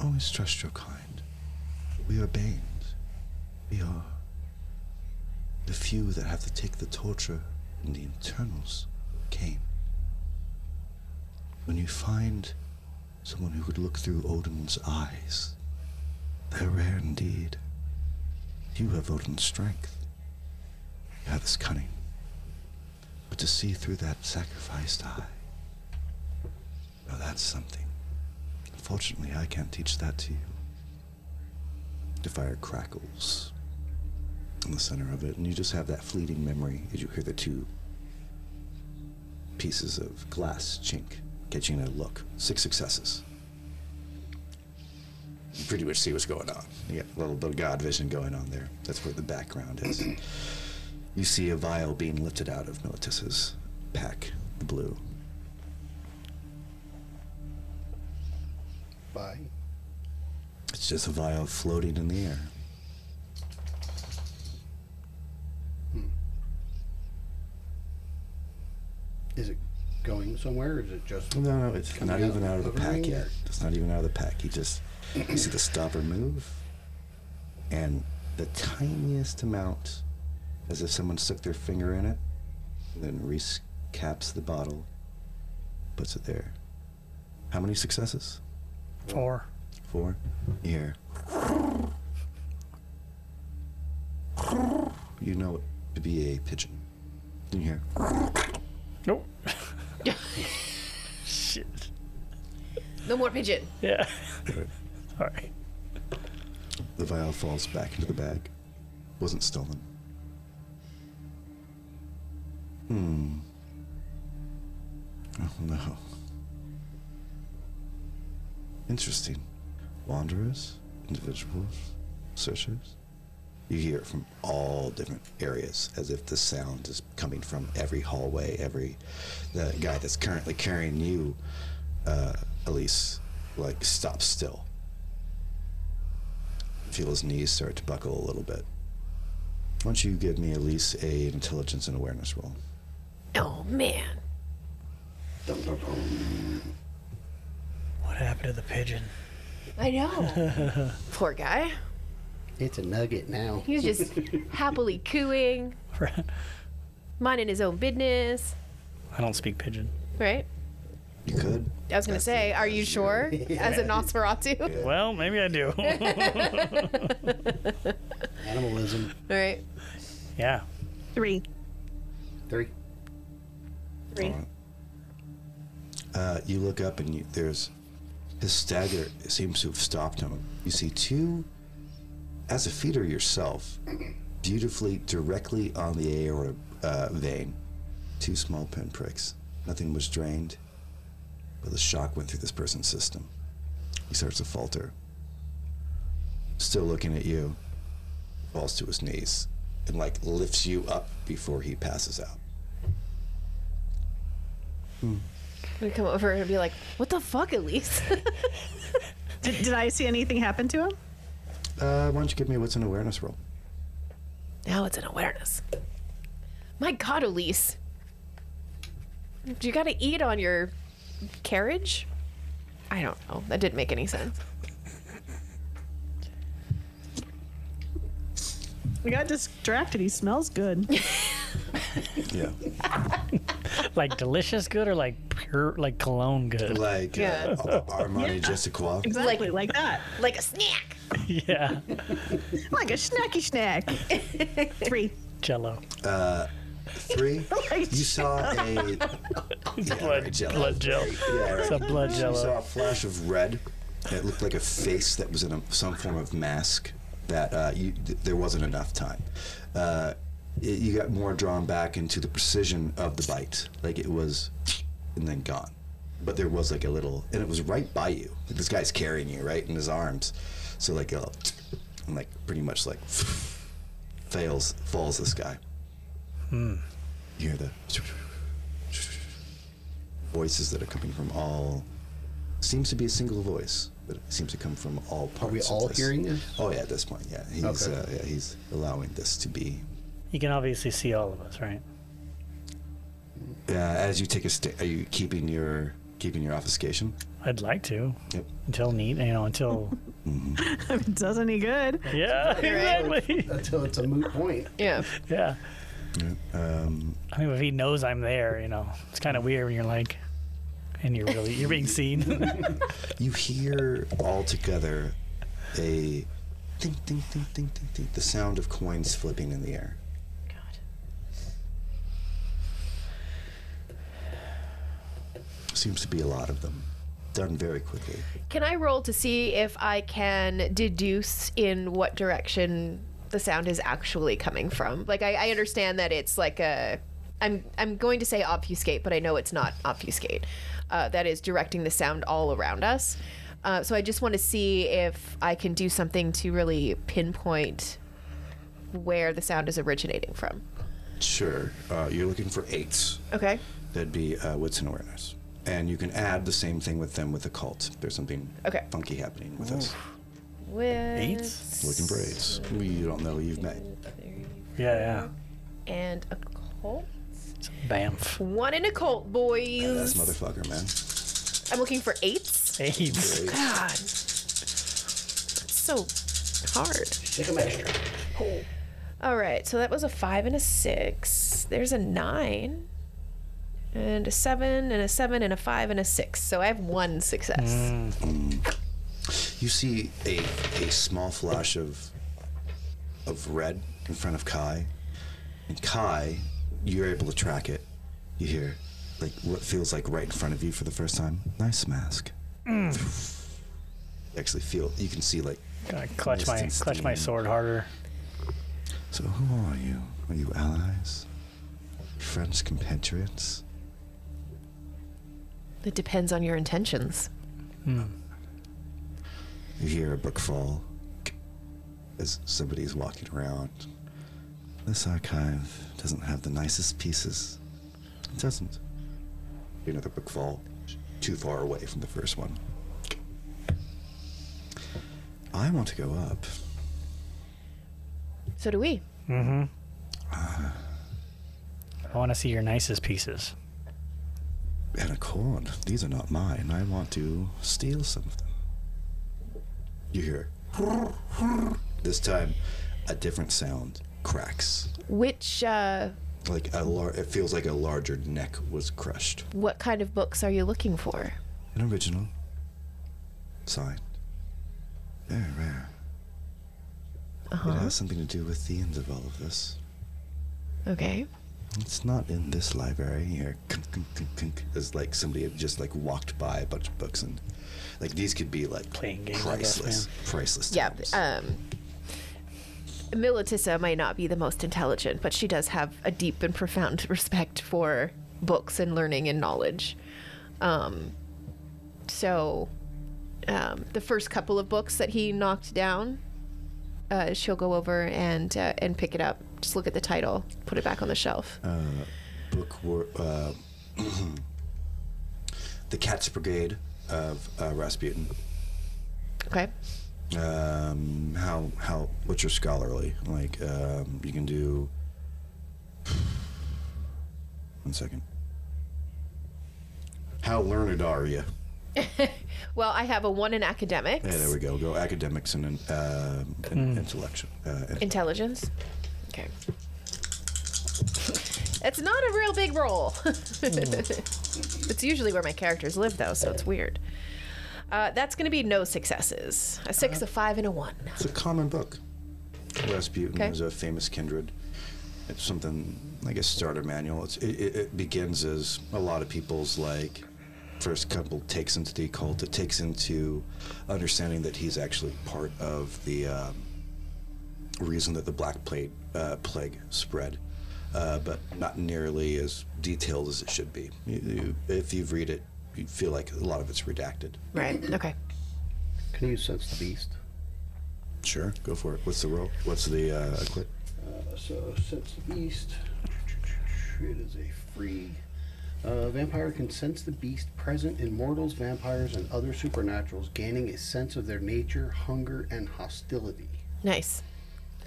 Always trust your kind. We are Banes. We are the few that have to take the torture in the internals Cain. When you find someone who could look through Odin's eyes, they're rare indeed. You have Odin's strength. You have his cunning. But to see through that sacrificed eye, well, that's something. Unfortunately, I can't teach that to you. The fire crackles in the center of it, and you just have that fleeting memory as you hear the two pieces of glass chink, catching a look. Six successes. You pretty much see what's going on. You got a little bit of God vision going on there. That's where the background is. you see a vial being lifted out of Militissa's pack, the blue. Bye. It's just a vial floating in the air. Hmm. Is it going somewhere? Or is it just No, no, it's not out even out of the pack yet. It's not even out of the pack. He just, you see the stopper move, and the tiniest amount, as if someone stuck their finger in it, and then recaps the bottle, puts it there. How many successes? Four for. You know it to be a pigeon. In here. Nope. Shit. No more pigeon. Yeah. Sorry. The vial falls back into the bag. Wasn't stolen. Hmm. Oh no. Interesting. Wanderers, individuals, searchers. You hear it from all different areas, as if the sound is coming from every hallway. Every the guy that's currently carrying you, uh, Elise, like stops still feel his knees start to buckle a little bit. Why don't you give me at least a intelligence and awareness roll? Oh man. What happened to the pigeon? I know. Poor guy. It's a nugget now. He's just happily cooing, minding his own business. I don't speak pigeon. Right? You could. I was gonna say, are you sure? As a Nosferatu? Well, maybe I do. Animalism. right. yeah. Three. Three. Three. Alright. Uh, you look up and you, there's his stagger seems to have stopped him. You see two, as a feeder yourself, beautifully directly on the aorta uh, vein, two small pinpricks. Nothing was drained, but the shock went through this person's system. He starts to falter. Still looking at you, falls to his knees and like lifts you up before he passes out. We come over and be like, "What the fuck, Elise?" Did, did I see anything happen to him? Uh, why don't you give me what's an awareness roll? now it's an awareness. My God, Elise. Do you gotta eat on your carriage? I don't know. That didn't make any sense. We got distracted. He smells good. Yeah. Like delicious good or like pure, like cologne good? Like Yeah. uh, Armani Jessica. Exactly like, that. Like a snack. yeah. Like a snacky snack. Three. Jello. Uh, Three. Right. You saw a yeah, Blood, right, jello. blood gel. Yeah, It's right. a blood You saw a flash of red. It looked like a face that was in a, some form of mask. That uh, you, th- there wasn't enough time. Uh, it, you got more drawn back into the precision of the bite, like it was, and then gone. But there was like a little, and it was right by you. Like this guy's carrying you right in his arms, so like a, and like pretty much like fails falls this guy. You hear the voices that are coming from all. Seems to be a single voice, but it seems to come from all parts. Are we of all hearing this? Oh yeah, at this point, yeah, he's Okay. uh, yeah, he's allowing this to be. You can obviously see all of us, right? Uh, as you take a sta are you keeping your keeping your obfuscation? I'd like to Yep. until neat, you know, until If it does any good. yeah, exactly. Until it's a moot point. Yeah. Yeah. Um, I mean, if he knows I'm there, you know, it's kind of weird when you're like, and you're really you're being seen. you hear all together a ding ding ding ding ding ding, the sound of coins flipping in the air. Seems to be a lot of them, done very quickly. Can I roll to see if I can deduce in what direction the sound is actually coming from? Like, I, I understand that it's like a. I'm I'm going to say obfuscate, but I know it's not obfuscate. Uh, that is directing the sound all around us. Uh, so I just want to see if I can do something to really pinpoint where the sound is originating from. Sure, uh, you're looking for eights. Okay. That'd be uh, wits and awareness. And you can add the same thing with them with the cult. There's something Okay. funky happening with us. With Eights? Looking for eights. Who you don't know you've met. yeah, yeah. and a cult. yeah. Bamf. One in occult, boys. That's motherfucker, man. I'm looking for eights. AIDS. God. That's so hard. Take a measure. All right, so that was a five and a six. There's a nine, and a seven, and a seven, and a five, and a six. So I have one success. Mm. You see a, a small flash of of red in front of Kai. And Kai, you're able to track it. You hear like what feels like right in front of you for the first time. Nice mask. Mm. You actually feel. You can see like. Gonna clutch my Instant clutch my steam. sword harder. So who are you? Are you allies? Friends, compatriots? It depends on your intentions. You hear a book fall as somebody's walking around. This archive doesn't have the nicest pieces. It doesn't. Another book fall, too far away from the first one. I want to go up. So do we. Mm-hmm. I want to see your nicest pieces. And accord. These are not mine. I want to steal some of them. You hear. This time, a different sound cracks. Which, uh, Like a lar- it feels like a larger neck was crushed. what kind of books are you looking for? An original. Signed. Very rare. It Uh-huh. has something to do with the end of all of this. Okay. It's not in this library here. It's like somebody had just like walked by a bunch of books and like these could be like Playing games, I guess, priceless, priceless. Yeah. tomes. Um, Militissa might not be the most intelligent, but she does have a deep and profound respect for books and learning and knowledge. Um, so, um, the first couple of books that he knocked down, uh, she'll go over and uh, and pick it up. Just look at the title, put it back on the shelf. uh, book wor- uh, the Cat's Brigade of uh, Rasputin. Okay. Um, how how what's your scholarly? Like um, you can do. One second. How learned are you? Well, I have a one in academics. Yeah, there we go. Go academics and uh, and intellection. Uh, and- Intelligence. Okay. It's not a real big roll. it's usually where my characters live, though, so it's weird. Uh, that's going to be no successes. A six, a five, and a one. It's a common book. Rasputin Okay. is a famous kindred. It's something like a starter manual. It's, it, it, it begins as a lot of people's like first couple takes into the occult. It takes into understanding that he's actually part of the um, reason that the Black Plague, uh, plague spread, uh, but not nearly as detailed as it should be. You, you, if you read it, you feel like a lot of it's redacted. Right. Okay. Can you sense the beast? Sure, go for it. What's the roll? What's the uh, equip? Uh, so sense the beast. It is a free. Uh, vampire can sense the beast present in mortals, vampires, and other supernaturals, gaining a sense of their nature, hunger, and hostility. Nice.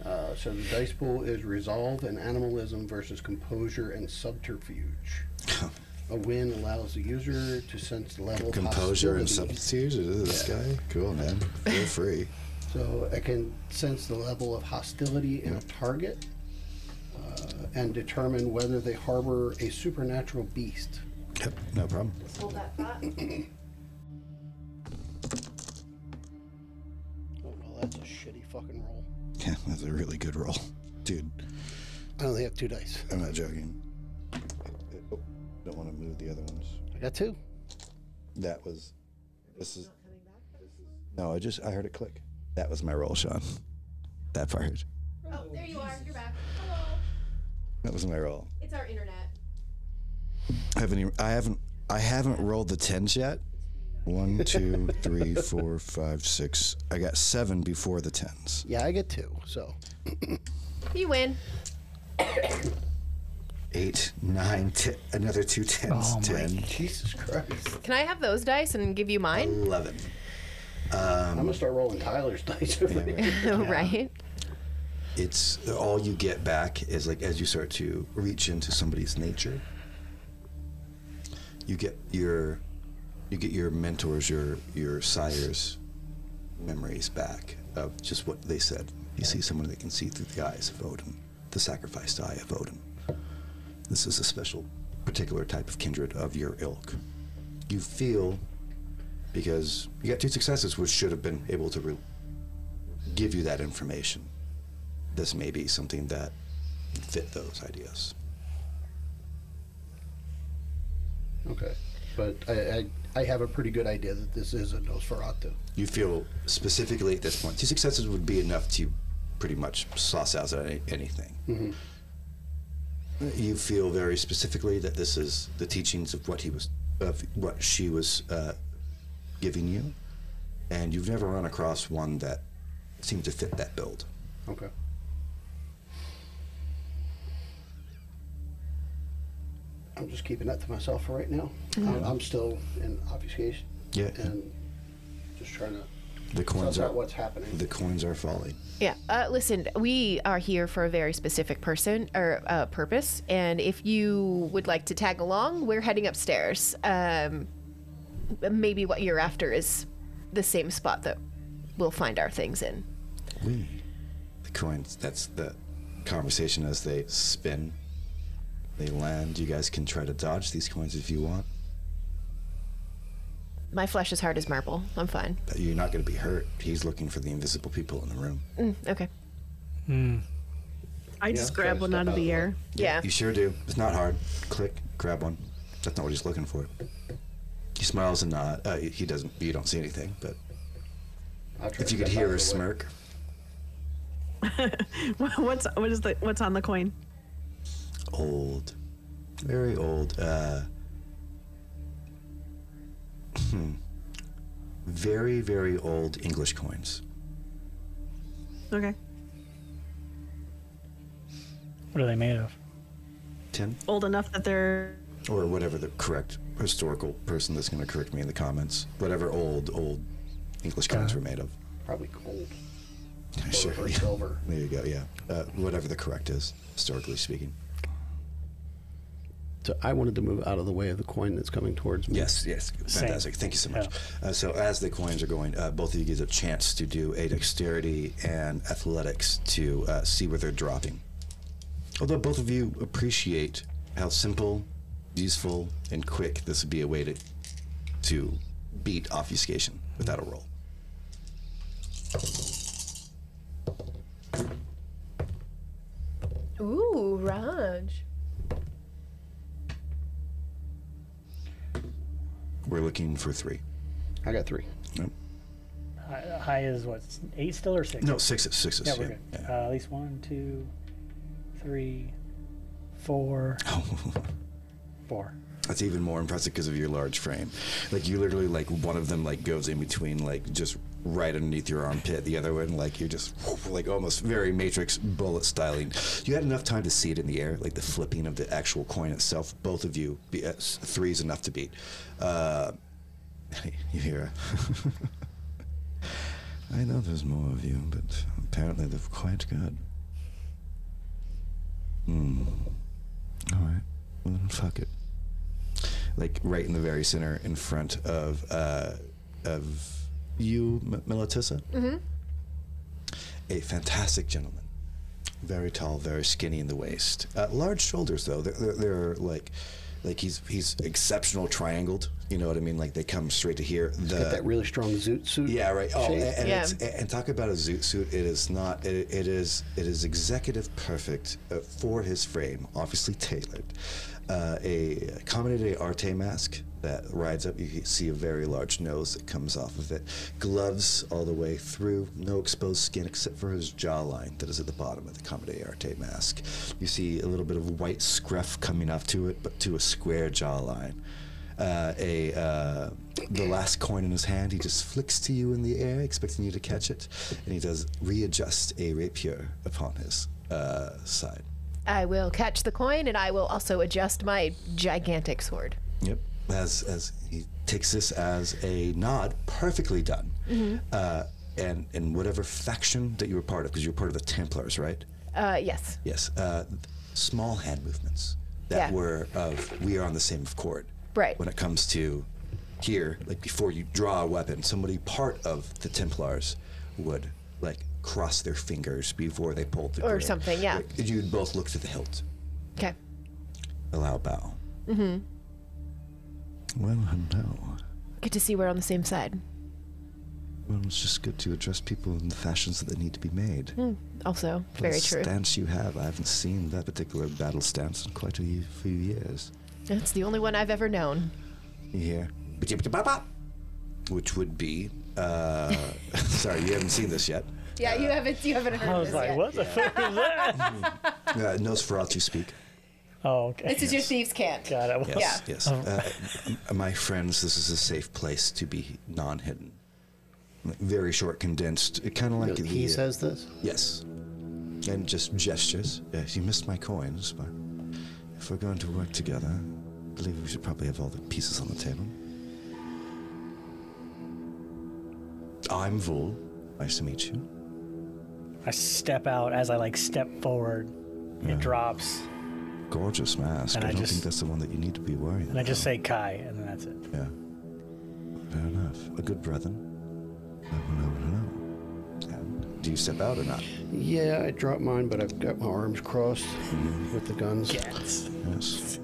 Uh, so the dice pool is resolve and animalism versus composure and subterfuge. A win allows the user to sense the level of Composure and hostility. subterfuge. Is this guy? Cool, man. Feel free. So I can sense the level of hostility in a target uh, and determine whether they harbor a supernatural beast. Yep, no problem. Hold that thought. Oh, well, that's a shitty fucking roll. Yeah, that's a really good roll. Dude, I only have two dice. I'm not joking. Oh, don't want to move the other ones. I got two. That was. This is. No, I just I heard it click. That was my roll, Sean. That part. Oh, there you are. You're back. Hello. That was my roll. It's our internet. I haven't. Even, I haven't. I haven't rolled the tens yet. One, two, three, four, five, six. I got seven before the tens. Yeah, I get two. So You win. Eight, nine, ten. Another two tens. Oh my ten. Jesus Christ, Can I have those dice and give you mine? Eleven. I'm gonna start rolling Tyler's dice. over there. right. it's all you get back is like as you start to reach into somebody's nature you get your you get your mentors your your sires memories back of just what they said you see someone that can see through the eyes of odin the sacrificed eye of odin this is a special particular type of kindred of your ilk you feel because you got two successes which should have been able to re- give you that information this may be something that fit those ideas. okay. but I, I I have a pretty good idea that this is a Nosferatu. You feel specifically at this point, two successes would be enough to pretty much sauce out any, anything. You feel very specifically that this is the teachings of what he was, of what she was uh, giving you, and you've never run across one that seemed to fit that build. Okay. I'm just keeping that to myself for right now. I'm, I'm still in obfuscation. Yeah. And just trying to The coins suss are what's happening. the coins are falling. Yeah. Uh, listen, we are here for a very specific person or uh, purpose, and if you would like to tag along, we're heading upstairs. Um, maybe what you're after is the same spot that we'll find our things in. We, the coins. That's the conversation as they spin. They land. You guys can try to dodge these coins if you want. My flesh is hard as marble. I'm fine. But you're not going to be hurt. He's looking for the invisible people in the room. Mm, okay. I Yeah, just grab one out of the the air. Yeah. You sure do. It's not hard. Click, grab one. That's not what he's looking for. He smiles and nods. Uh, he doesn't. You don't see anything, but if you could hear out her of the way. smirk, what's what is the what's on the coin? Old, very old. Uh, hmm. Very, very old English coins. Okay. What are they made of? Tin Old enough that they're or whatever the correct historical person that's going to correct me in the comments. Whatever old, old English coins were made of. Probably gold. Or, Sure. or yeah. silver. There you go. Yeah. Uh, whatever the correct is, historically speaking. So I wanted to move out of the way of the coin that's coming towards me. Yes, yes. Same. Fantastic. Thank you so much. Uh, so, as the coins are going, uh, both of you get a chance to do a dexterity and athletics to uh, see where they're dropping. Although both of you appreciate how simple, useful, and quick this would be a way to, to beat obfuscation without a roll. Ooh, Raj. We're looking for three. I got three. Yep. High, high is what? Eight still or six? No, sixes. Sixes. Yeah, we're good. yeah. Uh, at least one, two, three, four, four. That's even more impressive because of your large frame. Like you literally like one of them like goes in between like just right underneath your armpit. The other one like you're just like almost very Matrix bullet styling. You had enough time to see it in the air, like the flipping of the actual coin itself. Both of you, be, uh, three is enough to beat. Uh, you hear? I know there's more of you, but apparently they're quite good. Hmm. All right. Well then, fuck it like right in the very center in front of uh, of you, M- Melatissa. Mm-hmm. A fantastic gentleman, very tall, very skinny in the waist, uh, large shoulders though. They're, they're, they're like like he's he's exceptional triangled. You know what I mean? Like they come straight to here. The, Got that really strong zoot suit. yeah, right. Oh, shape. and, and, Yeah. it's, and talk about a zoot suit. It is not. It, it is. It is executive perfect uh, for his frame. Obviously tailored. Uh, a Comedy Arte mask that rides up. You see a very large nose that comes off of it. Gloves all the way through. No exposed skin except for his jawline that is at the bottom of the Comedy Arte mask. You see a little bit of white scruff coming off to it, but to a square jawline uh, a uh, the last coin in his hand. He just flicks to you in the air, expecting you to catch it, and he does readjust a rapier upon his uh, side. I will catch the coin and I will also adjust my gigantic sword. Yep. As as he takes this as a nod, perfectly done. Uh, and in whatever faction that you were part of, because you were part of the Templars, right? Uh, yes. Yes. Uh, small hand movements that Yeah. were of we are on the same accord. Right. When it comes to here, like before you draw a weapon, somebody part of the Templars would like cross their fingers before they pulled the Or grip. something, yeah. Like, you'd both look to the hilt. Okay. Allow bow. Mm-hmm. Well, hello. Good to see we're on the same side. Well, it's just good to address people in the fashions that they need to be made. Also, very the true. stance you have, I haven't seen that particular battle stance in quite a few years. It's the only one I've ever known. you hear, which would be, uh, sorry, you haven't seen this yet. Yeah, you haven't you haven't heard I was this like, yet. what the fuck is that? Uh, Nosferatu speak. oh, okay. This is your thieves' cant. God, I was. Yes, Yeah. yes. Uh, m- my friends, this is a safe place to be non-hidden. Like, Very short, condensed, It kind of like the. he says this. Yes. And just gestures. Yes, you missed my coins, but if we're going to work together, I believe we should probably have all the pieces on the table. I'm Vul. Nice to meet you. I step out as I like step forward. Yeah. It drops, Gorgeous mask. And I, I don't just- think that's the one that you need to be wearing. and I just say Kai, and then that's it. Yeah. Fair enough. A good brethren. Hello, hello. And do you step out or not? Yeah, I dropped mine, but I've got my arms crossed Mm-hmm. with the guns. Yes. Yes.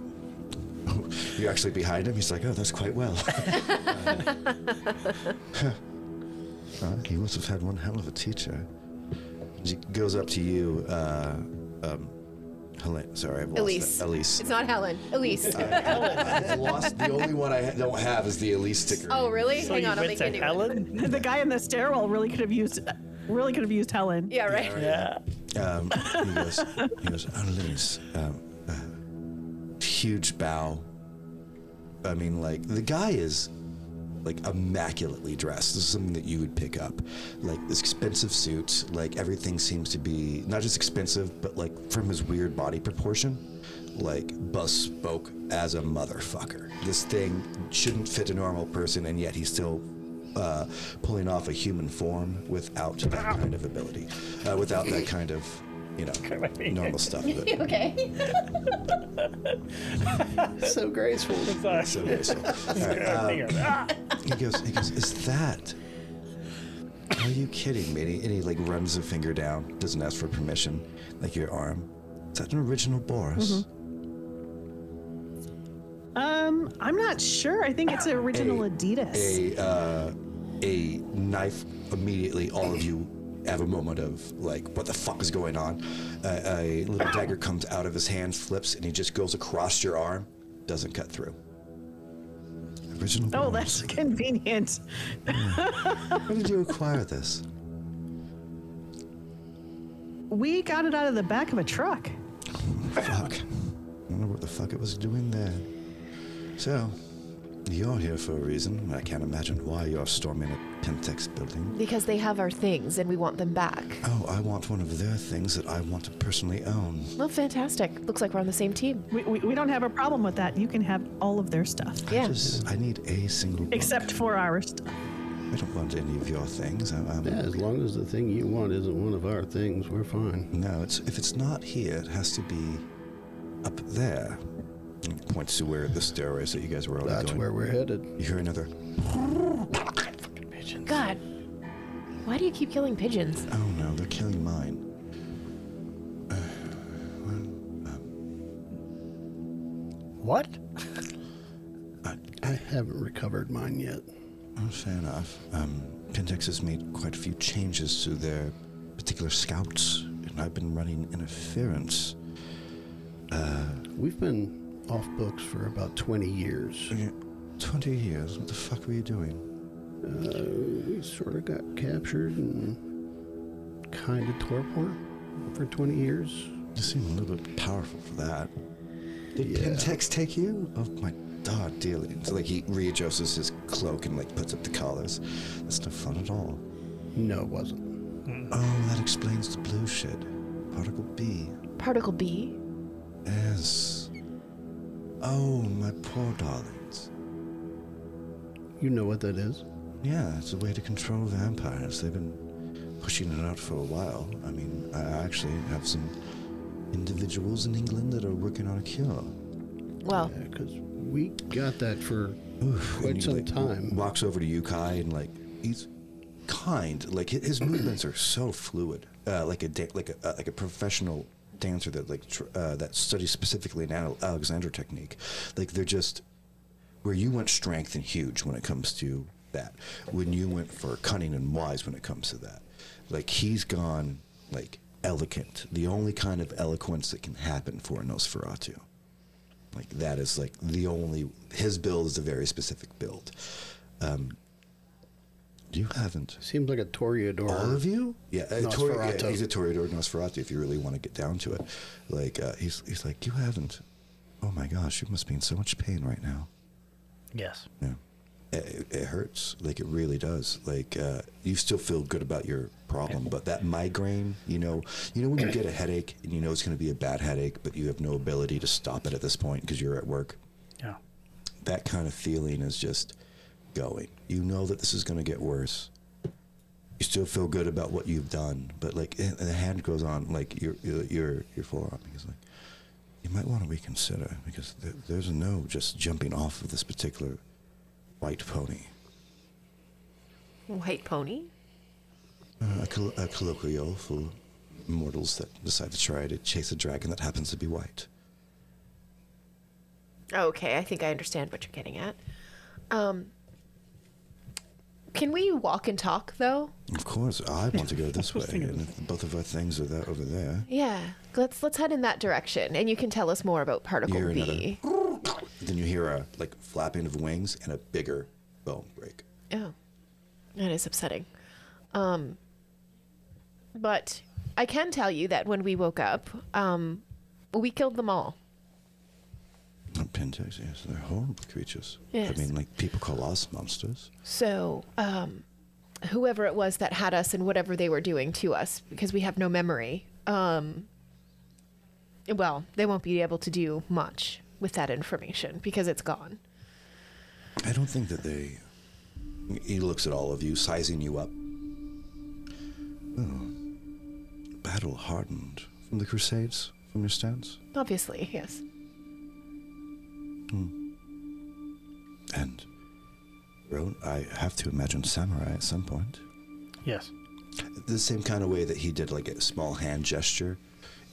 Oh, You're actually behind him. He's like, oh, that's quite well. Uh, he must have had one hell of a teacher. He goes up to you, uh, um, Helen. Sorry, I've lost Elise. that. Elise. It's not Helen. Elise. I've lost. The only one I ha- don't have is the Elise sticker. oh, really? So Hang you on, I'll went make to a new one. Helen? the guy in the stairwell really could have used really could have used Helen. Yeah, right. Yeah. Um, he goes, he goes, oh, Elise, um, uh, huge bow. I mean, like, the guy is, like, immaculately dressed. This is something that you would pick up. Like, this expensive suit, like, everything seems to be not just expensive, but, like, from his weird body proportion, like, bespoke as a motherfucker. This thing shouldn't fit a normal person, and yet he's still uh, pulling off a human form without that kind of ability, uh, without that kind of, you know, my finger. normal stuff. But, okay. So graceful. So graceful. All right, um, Ah! he goes, he goes, is that? Are you kidding me? And he, and he like runs a finger down, doesn't ask for permission, like your arm. Is that an original Boris? Um, I'm not sure. I think it's an original A- Adidas. A uh, a knife. Immediately, all of you have a moment of like, what the fuck is going on? Uh, a little dagger comes out of his hand, flips, and he just goes across your arm. Doesn't cut through. Original. oh, Boris. that's convenient. Where did you acquire this? We got it out of the back of a truck. Fuck. I wonder what the fuck it was doing there. So, you're here for a reason. I can't imagine why you're storming a Pentex building. Because they have our things and we want them back. Oh, I want one of their things that I want to personally own. Well, fantastic. Looks like we're on the same team. We, we, we don't have a problem with that. You can have all of their stuff. I Yeah. just, I need a single book. Except for our stuff. I don't want any of your things. I, I'm, Yeah, as long as the thing you want isn't one of our things, we're fine. No, it's if it's not here, it has to be up there. And points to where the stairway is that you guys were already That's going. where we're headed. You hear another, God. Why do you keep killing pigeons? oh no, they're killing mine. What? I haven't recovered mine yet. Oh, fair enough. Um, Pentex has made quite a few changes to their particular scouts, and I've been running interference. We've been off books for about 20 years. Yeah, Twenty years. What the fuck were you doing? Uh, we sort of got captured and kind of torpor for 20 years. You seem a little bit powerful for that. Did Yeah. Pentex take you? Oh my god, dearly. So like he readjusts his cloak and like puts up the collars. That's no fun at all. No, it wasn't. Oh, that explains the blue shit. Particle B. Particle B? Yes. Oh, my poor darlings. You know what that is? Yeah, it's a way to control vampires. They've been pushing it out for a while. I mean, I actually have some individuals in England that are working on a cure. Well, Yeah, because we got that for Oof, quite some like, time. Walks over to you, Kai, and like he's kind. Like his movements are so fluid, uh, like a da- like a uh, like a professional dancer that like tr- uh, that studies specifically an Alexander technique. Like they're just where you went strength and huge when it comes to that. When you went for cunning and wise when it comes to that. Like he's gone like eloquent. The only kind of eloquence that can happen for Nosferatu. Like that is like the only his build is a very specific build. Um, you haven't Seems like a Toreador. all of you? Yeah, uh, Tori- yeah, Nosferatu. he's a Toreador Nosferatu if you really want to get down to it. Like uh, he's he's like you haven't. Oh my gosh, you must be in so much pain right now. Yes. Yeah. It, it hurts. Like it really does. Like uh, you still feel good about your problem, but that migraine, you know, you know when you get a headache and you know it's going to be a bad headache, but you have no ability to stop it at this point because you're at work. Yeah. That kind of feeling is just going. You know that this is going to get worse. You still feel good about what you've done, but like eh, the hand goes on, like your your your, forearm is like. You might want to reconsider because there, there's no just jumping off of this particular white pony. White pony? Uh, a, coll- a colloquial for mortals that decide to try to chase a dragon that happens to be white. Okay, I think I understand what you're getting at. Um, can we walk and talk though? Of course, I want to go this way, and if both of our things are that over there, Yeah, let's let's head in that direction, and you can tell us more about Particle You're B. then you hear a like flapping of wings and a bigger bone break. Oh, that is upsetting. Um, but I can tell you that when we woke up, um, we killed them all. Pentex, yes, they're horrible creatures. Yes. I mean, like people call us monsters. So, um, whoever it was that had us and whatever they were doing to us, because we have no memory, um, well, they won't be able to do much with that information because it's gone. I don't think that they. He looks at all of you, sizing you up. Oh, battle hardened from the Crusades, from your stance, Obviously, yes. Hmm. and Ro- I have to imagine samurai at some point. Yes. The same kind of way that he did, like a small hand gesture.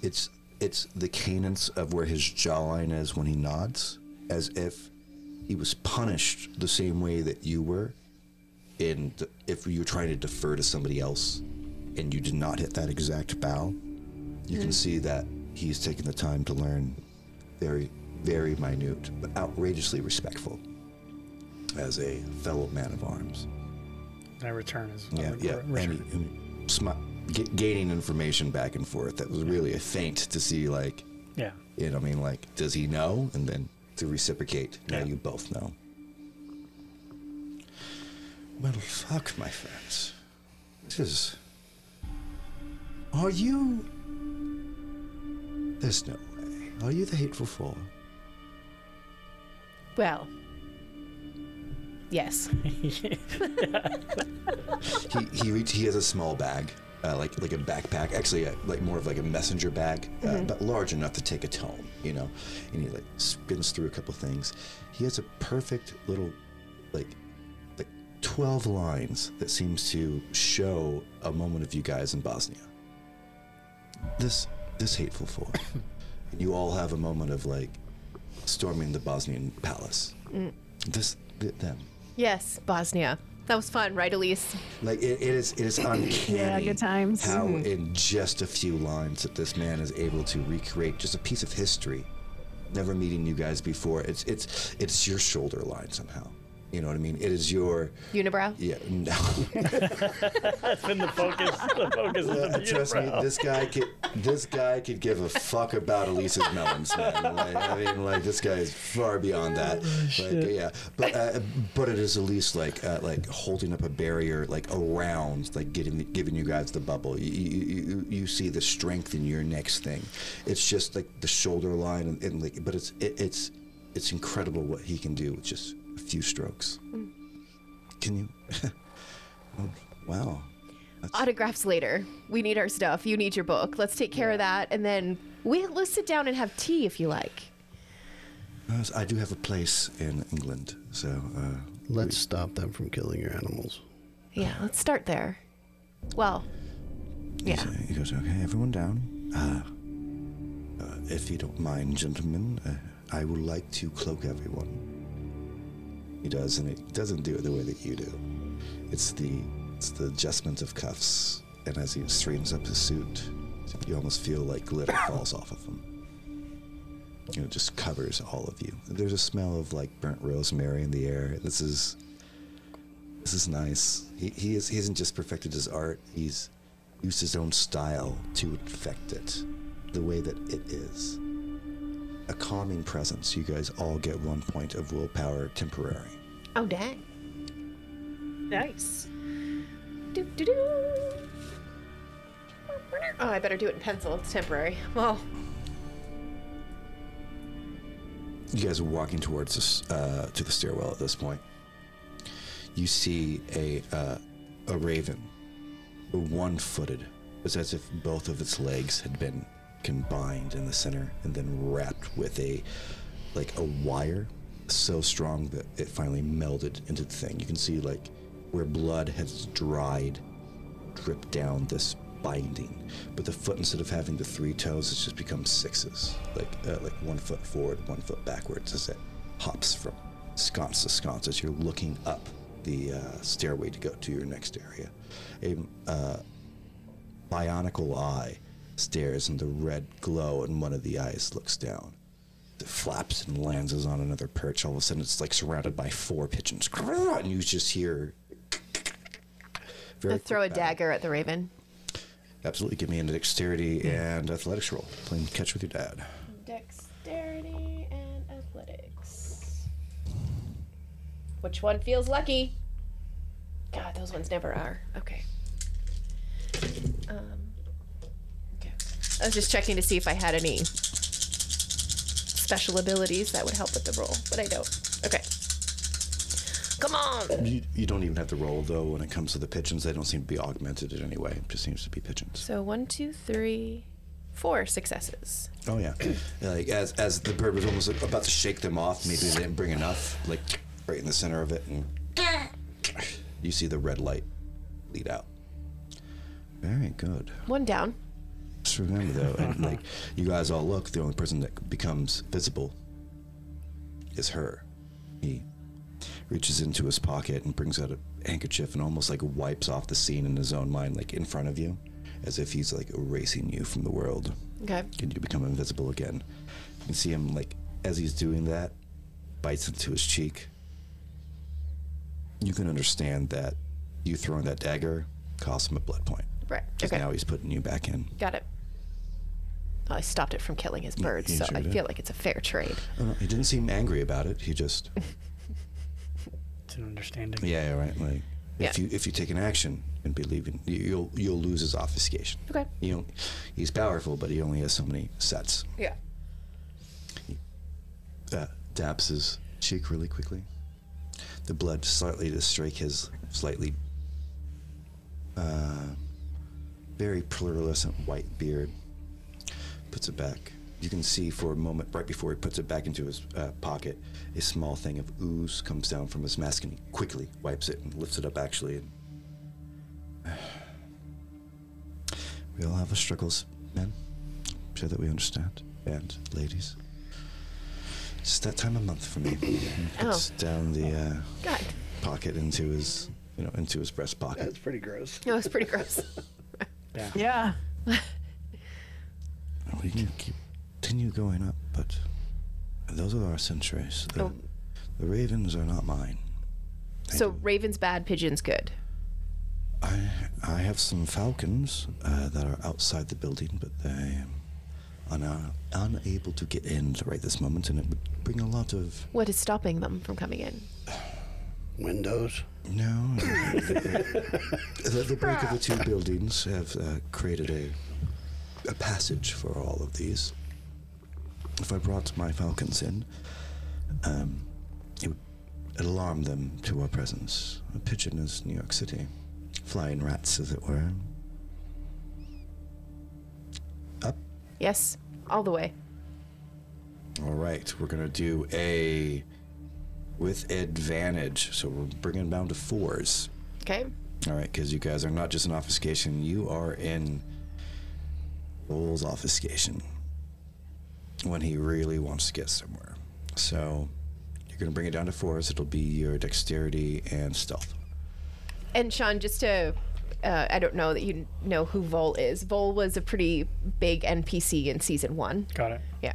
It's it's the cadence of where his jawline is when he nods, as if he was punished the same way that you were. In the, if you were trying to defer to somebody else, and you did not hit that exact bow, you can mm. see that he's taken the time to learn very, very minute, but outrageously respectful as a fellow man of arms. I return as Yeah, uh, yeah. re- And, and smi- ga- gaining information back and forth. That was really a feint to see, like, yeah. you know, I mean, like, does he know? And then to reciprocate. Now Yeah. you both know. Well, fuck, my friends. This is. Are you. There's no way. Are you the Hateful Four? Well, yes. he he reach, he has a small bag, uh, like like a backpack. Actually, uh, like more of like a messenger bag, uh, but large enough to take a tome, you know. And he like spins through a couple things. He has a perfect little, like, like twelve lines that seems to show a moment of you guys in Bosnia. This this hateful four. and you all have a moment of like storming the Bosnian palace. Mm. This th- them. Yes, Bosnia. That was fun, right, Elise? Like it, it is, it is uncanny. Yeah, good times. How mm-hmm. in just a few lines that this man is able to recreate just a piece of history, never meeting you guys before. It's it's it's your shoulder line somehow. You know what I mean? It is your Unibrow? yeah. No, That's been the focus. The focus of the trust me, this guy could this guy could give a fuck about Elise's melons, man. Like, I mean, like this guy is far beyond that. Like, yeah, but uh, but it is at least like uh, like holding up a barrier like around, like getting giving you guys the bubble. You, you, you, you see the strength in your next thing. It's just like the shoulder line, and, and like, but it's it, it's it's incredible what he can do with just a few strokes. Can you? oh, wow. That's- Autographs later. We need our stuff. You need your book. Let's take care of that, and then we let's sit down and have tea if you like. I do have a place in England, so uh, Let's stop them from killing your animals. Yeah, let's start there. Well, he yeah. he goes, "Okay, everyone down. Uh, uh, if you don't mind, gentlemen, uh, I would like to cloak everyone." He does, and he doesn't do it the way that you do. It's the it's the adjustment of cuffs, and as he straightens up his suit, you almost feel like glitter falls off of him. you know, just covers all of you. There's a smell of like burnt rosemary in the air. This is this is nice. He he is he hasn't just perfected his art. He's used his own style to affect it the way that it is. A calming presence. You guys all get one point of willpower temporary. Oh dang. Nice. Doo, doo, doo. Oh, I better do it in pencil. It's temporary. Well, You guys are walking towards this, uh, to the stairwell at this point. You see a uh, a raven, one-footed. It's as if both of its legs had been combined in the center and then wrapped with a like a wire so strong that it finally melded into the thing. You can see like where blood has dried, drip down this binding, but the foot instead of having the three toes, it's just become sixes, like uh, like one foot forward, one foot backwards as it hops from sconce to sconce as you're looking up the uh, stairway to go to your next area. A uh, bionicle eye stares, and the red glow in one of the eyes looks down. It flaps and lands on another perch. All of a sudden, it's like surrounded by four pigeons, and you just hear. Very I'll throw a quick battle. dagger at the raven. Absolutely. Give me a dexterity and athletics roll. Playing catch with your dad. Dexterity and athletics. Which one feels lucky? God, those ones never are. Okay. Um, okay. I was just checking to see if I had any special abilities that would help with the roll, but I don't. Okay. Come on! You, you don't even have to roll, though, when it comes to the pigeons. They don't seem to be augmented in any way. It just seems to be pigeons. So one, two, three, four successes. Oh, yeah. like, as, as the bird was almost like, about to shake them off, maybe they didn't bring enough, like, right in the center of it, and you see the red light lead out. Very good. One down. Just remember though, and like you guys all look, the only person that becomes visible is her. He reaches into his pocket and brings out a handkerchief and almost like wipes off the scene in his own mind, like in front of you, as if he's like erasing you from the world. Okay. And you become invisible again. You can see him like as he's doing that, bites into his cheek. You can understand that you throwing that dagger cost him a blood point. Right. Because Okay. now he's putting you back in. Got it. I stopped it from killing his birds, you so sure I did. feel like it's a fair trade. Uh, he didn't seem angry about it. He just, It's an understanding. yeah, yeah, right. Like, if Yeah. you if you take an action and believe in, you- you'll you'll lose his obfuscation. Okay. You know, he's powerful, but he only has so many sets. Yeah. Uh, dabs his cheek really quickly. The blood slightly to strike his slightly, uh, very pearlescent white beard. Puts it back. You can see for a moment, right before he puts it back into his uh, pocket, a small thing of ooze comes down from his mask, and he quickly wipes it and lifts it up. Actually, and we all have our struggles, men. I'm sure that we understand, and ladies. It's that time of month for me. He puts down the uh, God. pocket into his, you know, into his breast pocket. That's pretty gross. No, it's pretty gross. yeah. Yeah. We can keep, continue going up, but those are our centuries. The, Oh. the ravens are not mine. I so do- Raven's bad, Pigeon's good. I I have some falcons uh, that are outside the building, but they are now unable to get in right this moment, and it would bring a lot of What is stopping them from coming in? Windows. no. the, the break of the two buildings have uh, created a a passage for all of these. If I brought my falcons in, um, it would alarm them to our presence. A pigeon is New York City, flying rats, as it were. Up. Yes, all the way. All right, we're gonna do a with advantage. So we're bringing them down to fours. Okay. All right, because you guys are not just an obfuscation, you are in Vol's obfuscation when he really wants to get somewhere. So you're going to bring it down to fours. It'll be your dexterity and stealth. And Sean, just to, uh, I don't know that you know who Vol is. Vol was a pretty big NPC in season one. Got it. Yeah.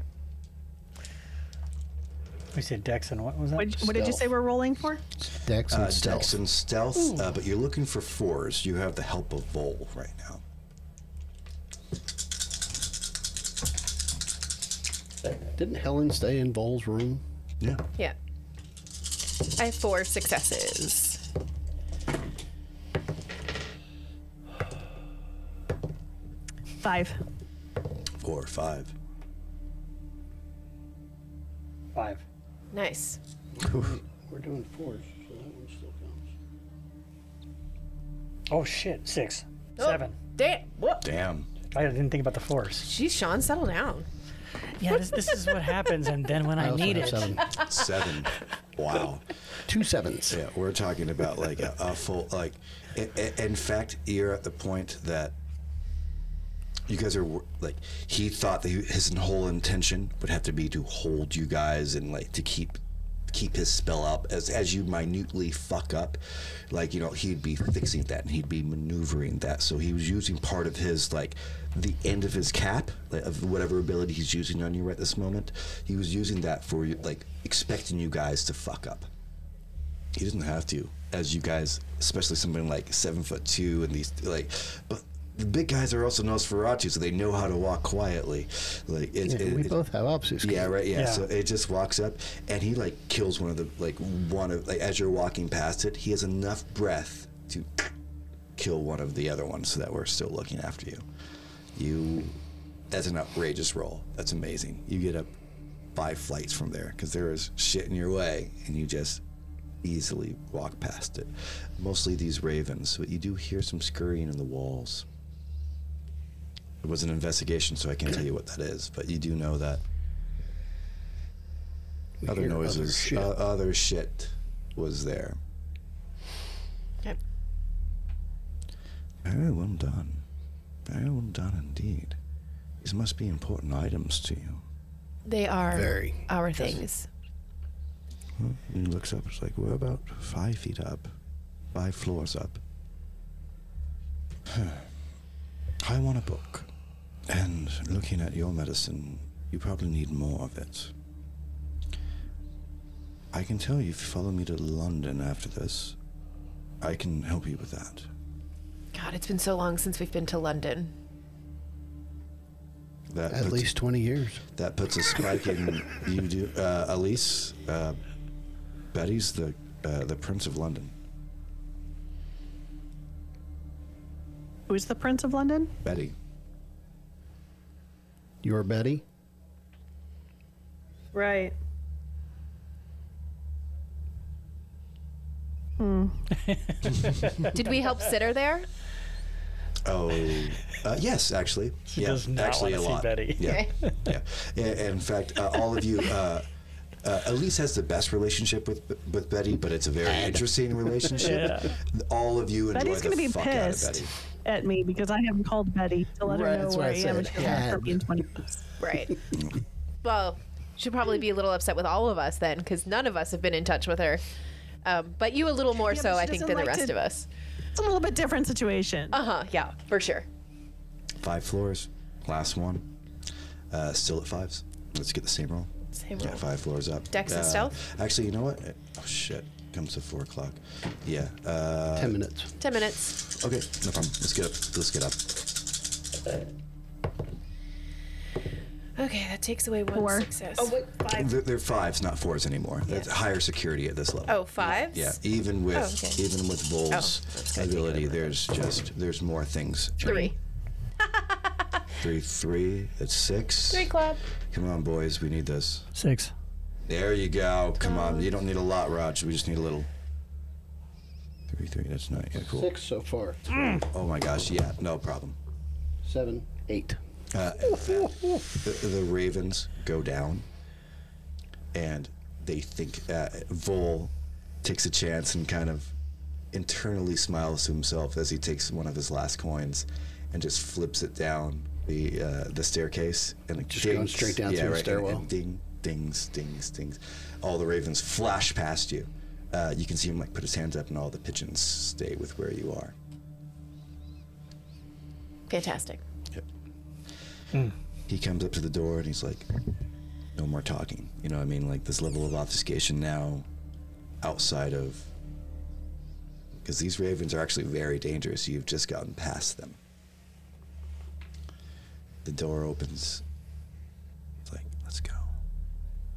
We said Dex and what was that? What, what did you say we're rolling for? Dex and Uh, stealth. Dex and stealth, uh, but you're looking for fours. You have the help of Vol right now. Didn't Helen stay in Vol's room? Yeah. Yeah. I have four successes. Five. Four, five. Five. Nice. We're doing fours, so that one still counts. Oh shit, six, Oh, seven. Damn. What? Damn. I didn't think about the force. Jeez, Sean, settle down. Yeah, this, this is what happens, and then when I, also need it, seven. Seven. wow. Two sevens. Yeah, we're talking about like a, a full like. i- i- In fact, you're at the point that you guys are like he thought that his whole intention would have to be to hold you guys and like to keep keep his spell up as as you minutely fuck up. Like you know he'd be fixing that and he'd be maneuvering that. So he was using part of his like the end of his cap like, of whatever ability he's using on you right this moment. He was using that for you like expecting you guys to fuck up. He doesn't have to as you guys especially something like seven foot two and these like but the big guys are also Nosferatu, so they know how to walk quietly. Like it, Yeah, it- we it- both have opposites. yeah, right. Yeah. Yeah. So it just walks up, and he like kills one of the like one of like as you're walking past it, he has enough breath to kill one of the other ones so that we're still looking after you. You, that's an outrageous roll. That's amazing. You get up five flights from there because there is shit in your way, and you just easily walk past it. Mostly these ravens, but you do hear some scurrying in the walls. It was an investigation, so I can't tell you what that is, but you do know that We other hear noises, shit. uh, other shit was there. Okay. Very well done. Very well done indeed. These must be important items to you. They are Very. our things. Well, he looks up. It's like we're about five feet up, five floors up. I want a book, and looking at your medicine, you probably need more of it. I can tell you if you follow me to London after this, I can help you with that. God, it's been so long since we've been to London. That At puts- least 20 years. that puts a spike in you. Do uh, Elise? Uh, Betty's the uh, the Prince of London. Who's the Prince of London? Betty. Your Betty? Right. Did we help sit her there? Oh, uh, yes, actually. She yeah, does not actually wanna a see lot. Betty. Yeah, yeah. And, in fact, uh, all of you. Uh, uh, Elise has the best relationship with with Betty, but it's a very interesting relationship. All of you enjoy Betty's the going to be fuck out of Betty. At me because I haven't called Betty to let Right, her know where I I am and said. she'll have Had. me in 20 minutes. Right. well, she'll probably be a little upset with all of us then, because none of us have been in touch with her. Um, but you a little more Yeah, so, I think, doesn't than the rest to- of us. It's a little bit different situation. Uh huh. Yeah, for sure. Five floors. Last one. Uh, still at fives. Let's get the same roll. Same Yeah, roll. five floors up. Dex and Uh, stealth? Actually, you know what? Oh shit! Comes to four o'clock. Yeah. Uh, 10 minutes. Ten minutes. Okay, no problem. Let's get up. Let's get up. Okay, that takes away one Four. success. Oh, wait, five. They're, they're fives, not fours anymore. That's Yeah. higher security at this level. Oh, fives? Yeah, even with Oh, okay. even with Vol's that's ability, it over. there's just there's more things. Three. Three, three. That's six. Three club. Come on, boys. We need this. six. There you go. Come on. You don't need a lot, Raj. We just need a little. Three, three. That's not. Yeah, cool. Six so far. Oh my gosh. Yeah. No problem. Seven, eight. Uh, fact, the, the ravens go down, and they think uh, Vol takes a chance and kind of internally smiles to himself as he takes one of his last coins and just flips it down the uh, the staircase and it Just going dings. straight down through the and- stairwell. and ding, dings, dings, dings. All the ravens flash past you. Uh, you can see him like put his hands up, and all the pigeons stay with where you are. Fantastic. Yep. He comes up to the door and he's like, no more talking. You know what I mean? Like this level of obfuscation now outside of. Because these ravens are actually very dangerous. You've just gotten past them. The door opens. It's like, let's go.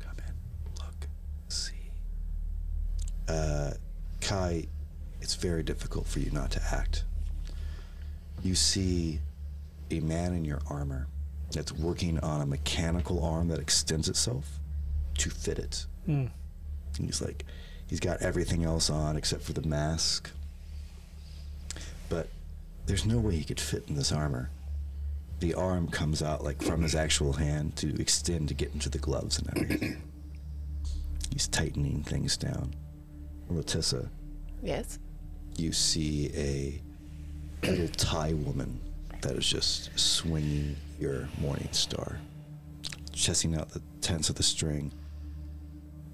Come in. Look. See. Uh, Kai, it's very difficult for you not to act. You see a man in your armor that's working on a mechanical arm that extends itself to fit it. Hmm. And he's like, he's got everything else on except for the mask. But there's no way he could fit in this armor. The arm comes out like from his actual hand to extend to get into the gloves and everything. he's tightening things down. Letitia, Yes. you see a little Thai woman that is just swinging your morning star, chesting out the tents of the string.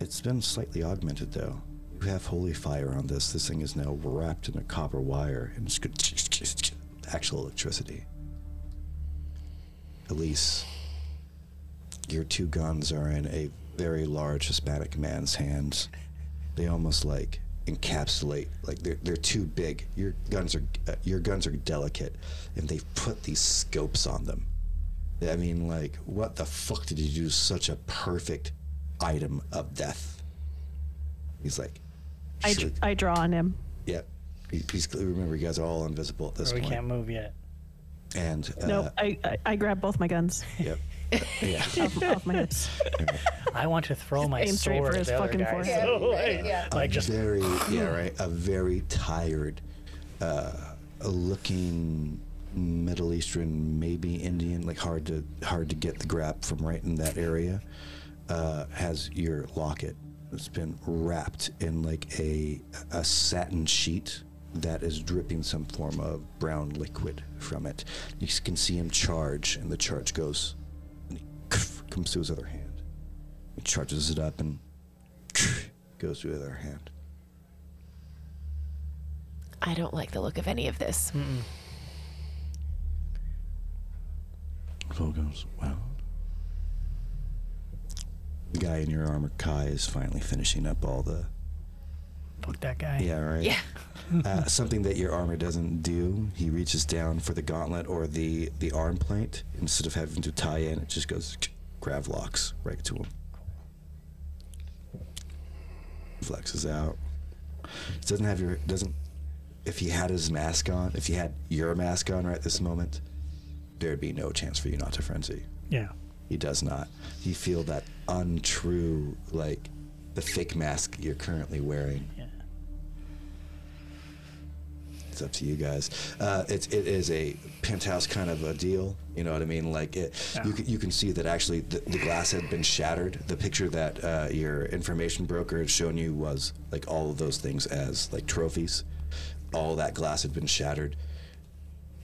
It's been slightly augmented though. You have holy fire on this. This thing is now wrapped in a copper wire and it's good actual electricity. Elise, your two guns are in a very large Hispanic man's hands. They almost like encapsulate like they're they're too big. Your guns are uh, your guns are delicate, and they've put these scopes on them. I mean, like, what the fuck did you do? Such a perfect item of death. He's like, I, I draw on him. Yep. He- He's remember you guys are all invisible at this Or we point. can't move yet. And uh, no, I, I I grab both my guns Yep. yeah. off, off my hips. I want to throw my Aim straight sword for at his the other fucking guy. forehead. So, Yeah, right, like, yeah. like just very yeah right a very tired uh looking middle eastern maybe indian like hard to hard to get the grab from right in that area uh has your locket it's been wrapped in like a a satin sheet that is dripping some form of brown liquid from it you can see him charge and the charge goes and he comes to his other hand he charges it up and goes to his other hand I don't like the look of any of this. It all goes well. The guy in your armor, Kai, is finally finishing up all the. fuck that guy. Yeah, right. Yeah. uh, something that your armor doesn't do. He reaches down for the gauntlet or the the arm plate instead of having to tie in. It just goes grav locks right to him. Flexes out. It doesn't have your doesn't. If he had his mask on, if he had your mask on right this moment, there'd be no chance for you not to frenzy. Yeah. He does not. You feel that untrue, like the fake mask you're currently wearing. It's up to you guys. Uh, it's it is a penthouse kind of a deal. You know what I mean? Like it, you Yeah. can you can see that actually the, the glass had been shattered. The picture that uh, your information broker had shown you was like all of those things as like trophies. All that glass had been shattered.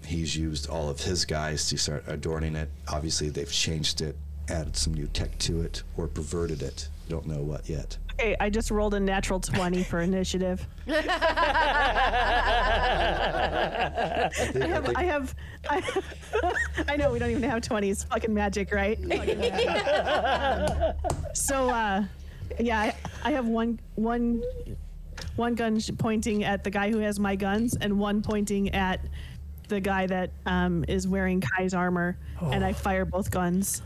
He's used all of his guys to start adorning it. Obviously, they've changed it, added some new tech to it, or perverted it. Don't know what yet. Okay, I just rolled a natural 20 for initiative. I think, I have, I have, I, I know we don't even have 20s. Fucking magic, right? Fucking magic. so, uh, yeah, I, I have one, one, one gun sh- pointing at the guy who has my guns, and one pointing at the guy that um, is wearing Kai's armor, and I fire both guns.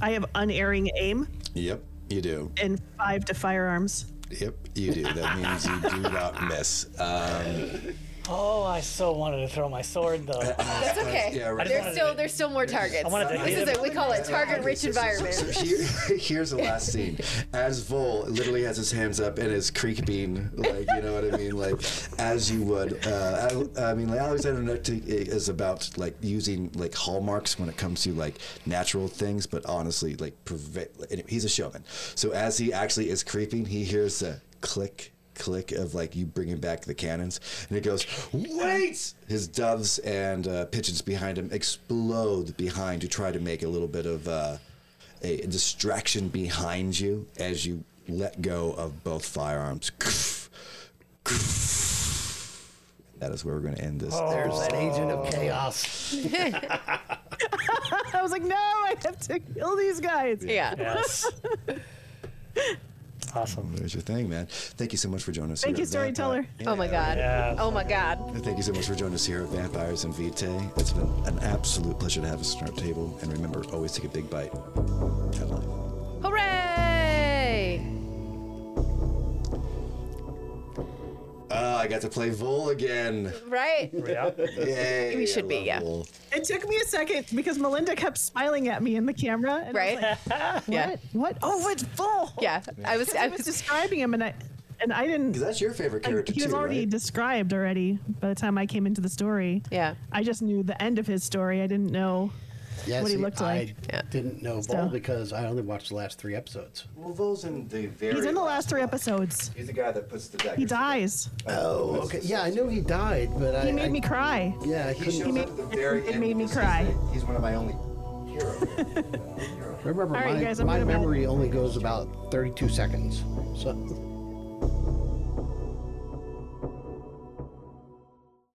I have unerring aim Yep, you do. and five to firearms. Yep, you do. That means you do not miss. Um, Oh, I so wanted to throw my sword though. That's okay. Yeah, right. There's still there's still more targets. I wanted to This hit is him. a, we call it target rich environment. So here, here's the last scene. As Vol literally has his hands up and is creeping, like you know what I mean, like as you would. Uh, I, I mean, like Alexander is about like using like hallmarks when it comes to like natural things, but honestly, like prevent. He's a showman. So as he actually is creeping, he hears a click. Click of like you bringing back the cannons, and it goes, wait! His doves and uh, pigeons behind him explode behind to try to make a little bit of uh, a distraction behind you as you let go of both firearms. That is where we're going to end this. There's that agent of chaos. I was like, no, I have to kill these guys. Yeah. Yes. awesome. There's your thing, man. Thank you so much for joining us. Thank here you, at Vampi- storyteller. Oh, oh my god. Yeah. Oh my god. Thank you so much for joining us here at Vampires and Vitae. It's been an absolute pleasure to have us at our table. And remember, always take a big bite. Have life. Hooray! Oh, I got to play Vol again. Right? Yeah. Yay. We should be, yeah. Vol. It took me a second because Melinda kept smiling at me in the camera. And I was Right? like, Yeah. what? What? Oh, it's full. Yeah. I was I I was was describing him, and I and I didn't. 'Cause that's your favorite I- character he was too, already right? described already by the time I came into the story. Yeah. I just knew the end of his story. I didn't know. Yeah, what he see, looked like. I Yeah. didn't know So- Vol because I only watched the last three episodes. Well, Vol's in the very. He's in the last three episodes. He's the guy that puts the daggers. He dies. Oh, okay. Yeah, I knew he died, but I. He made I, me cry. Yeah, I He couldn't. shows made- up at the very it end. made me says cry. that He's one of my only heroes. Remember, All right, my, guys, I'm my gonna- memory only goes about 32 seconds. So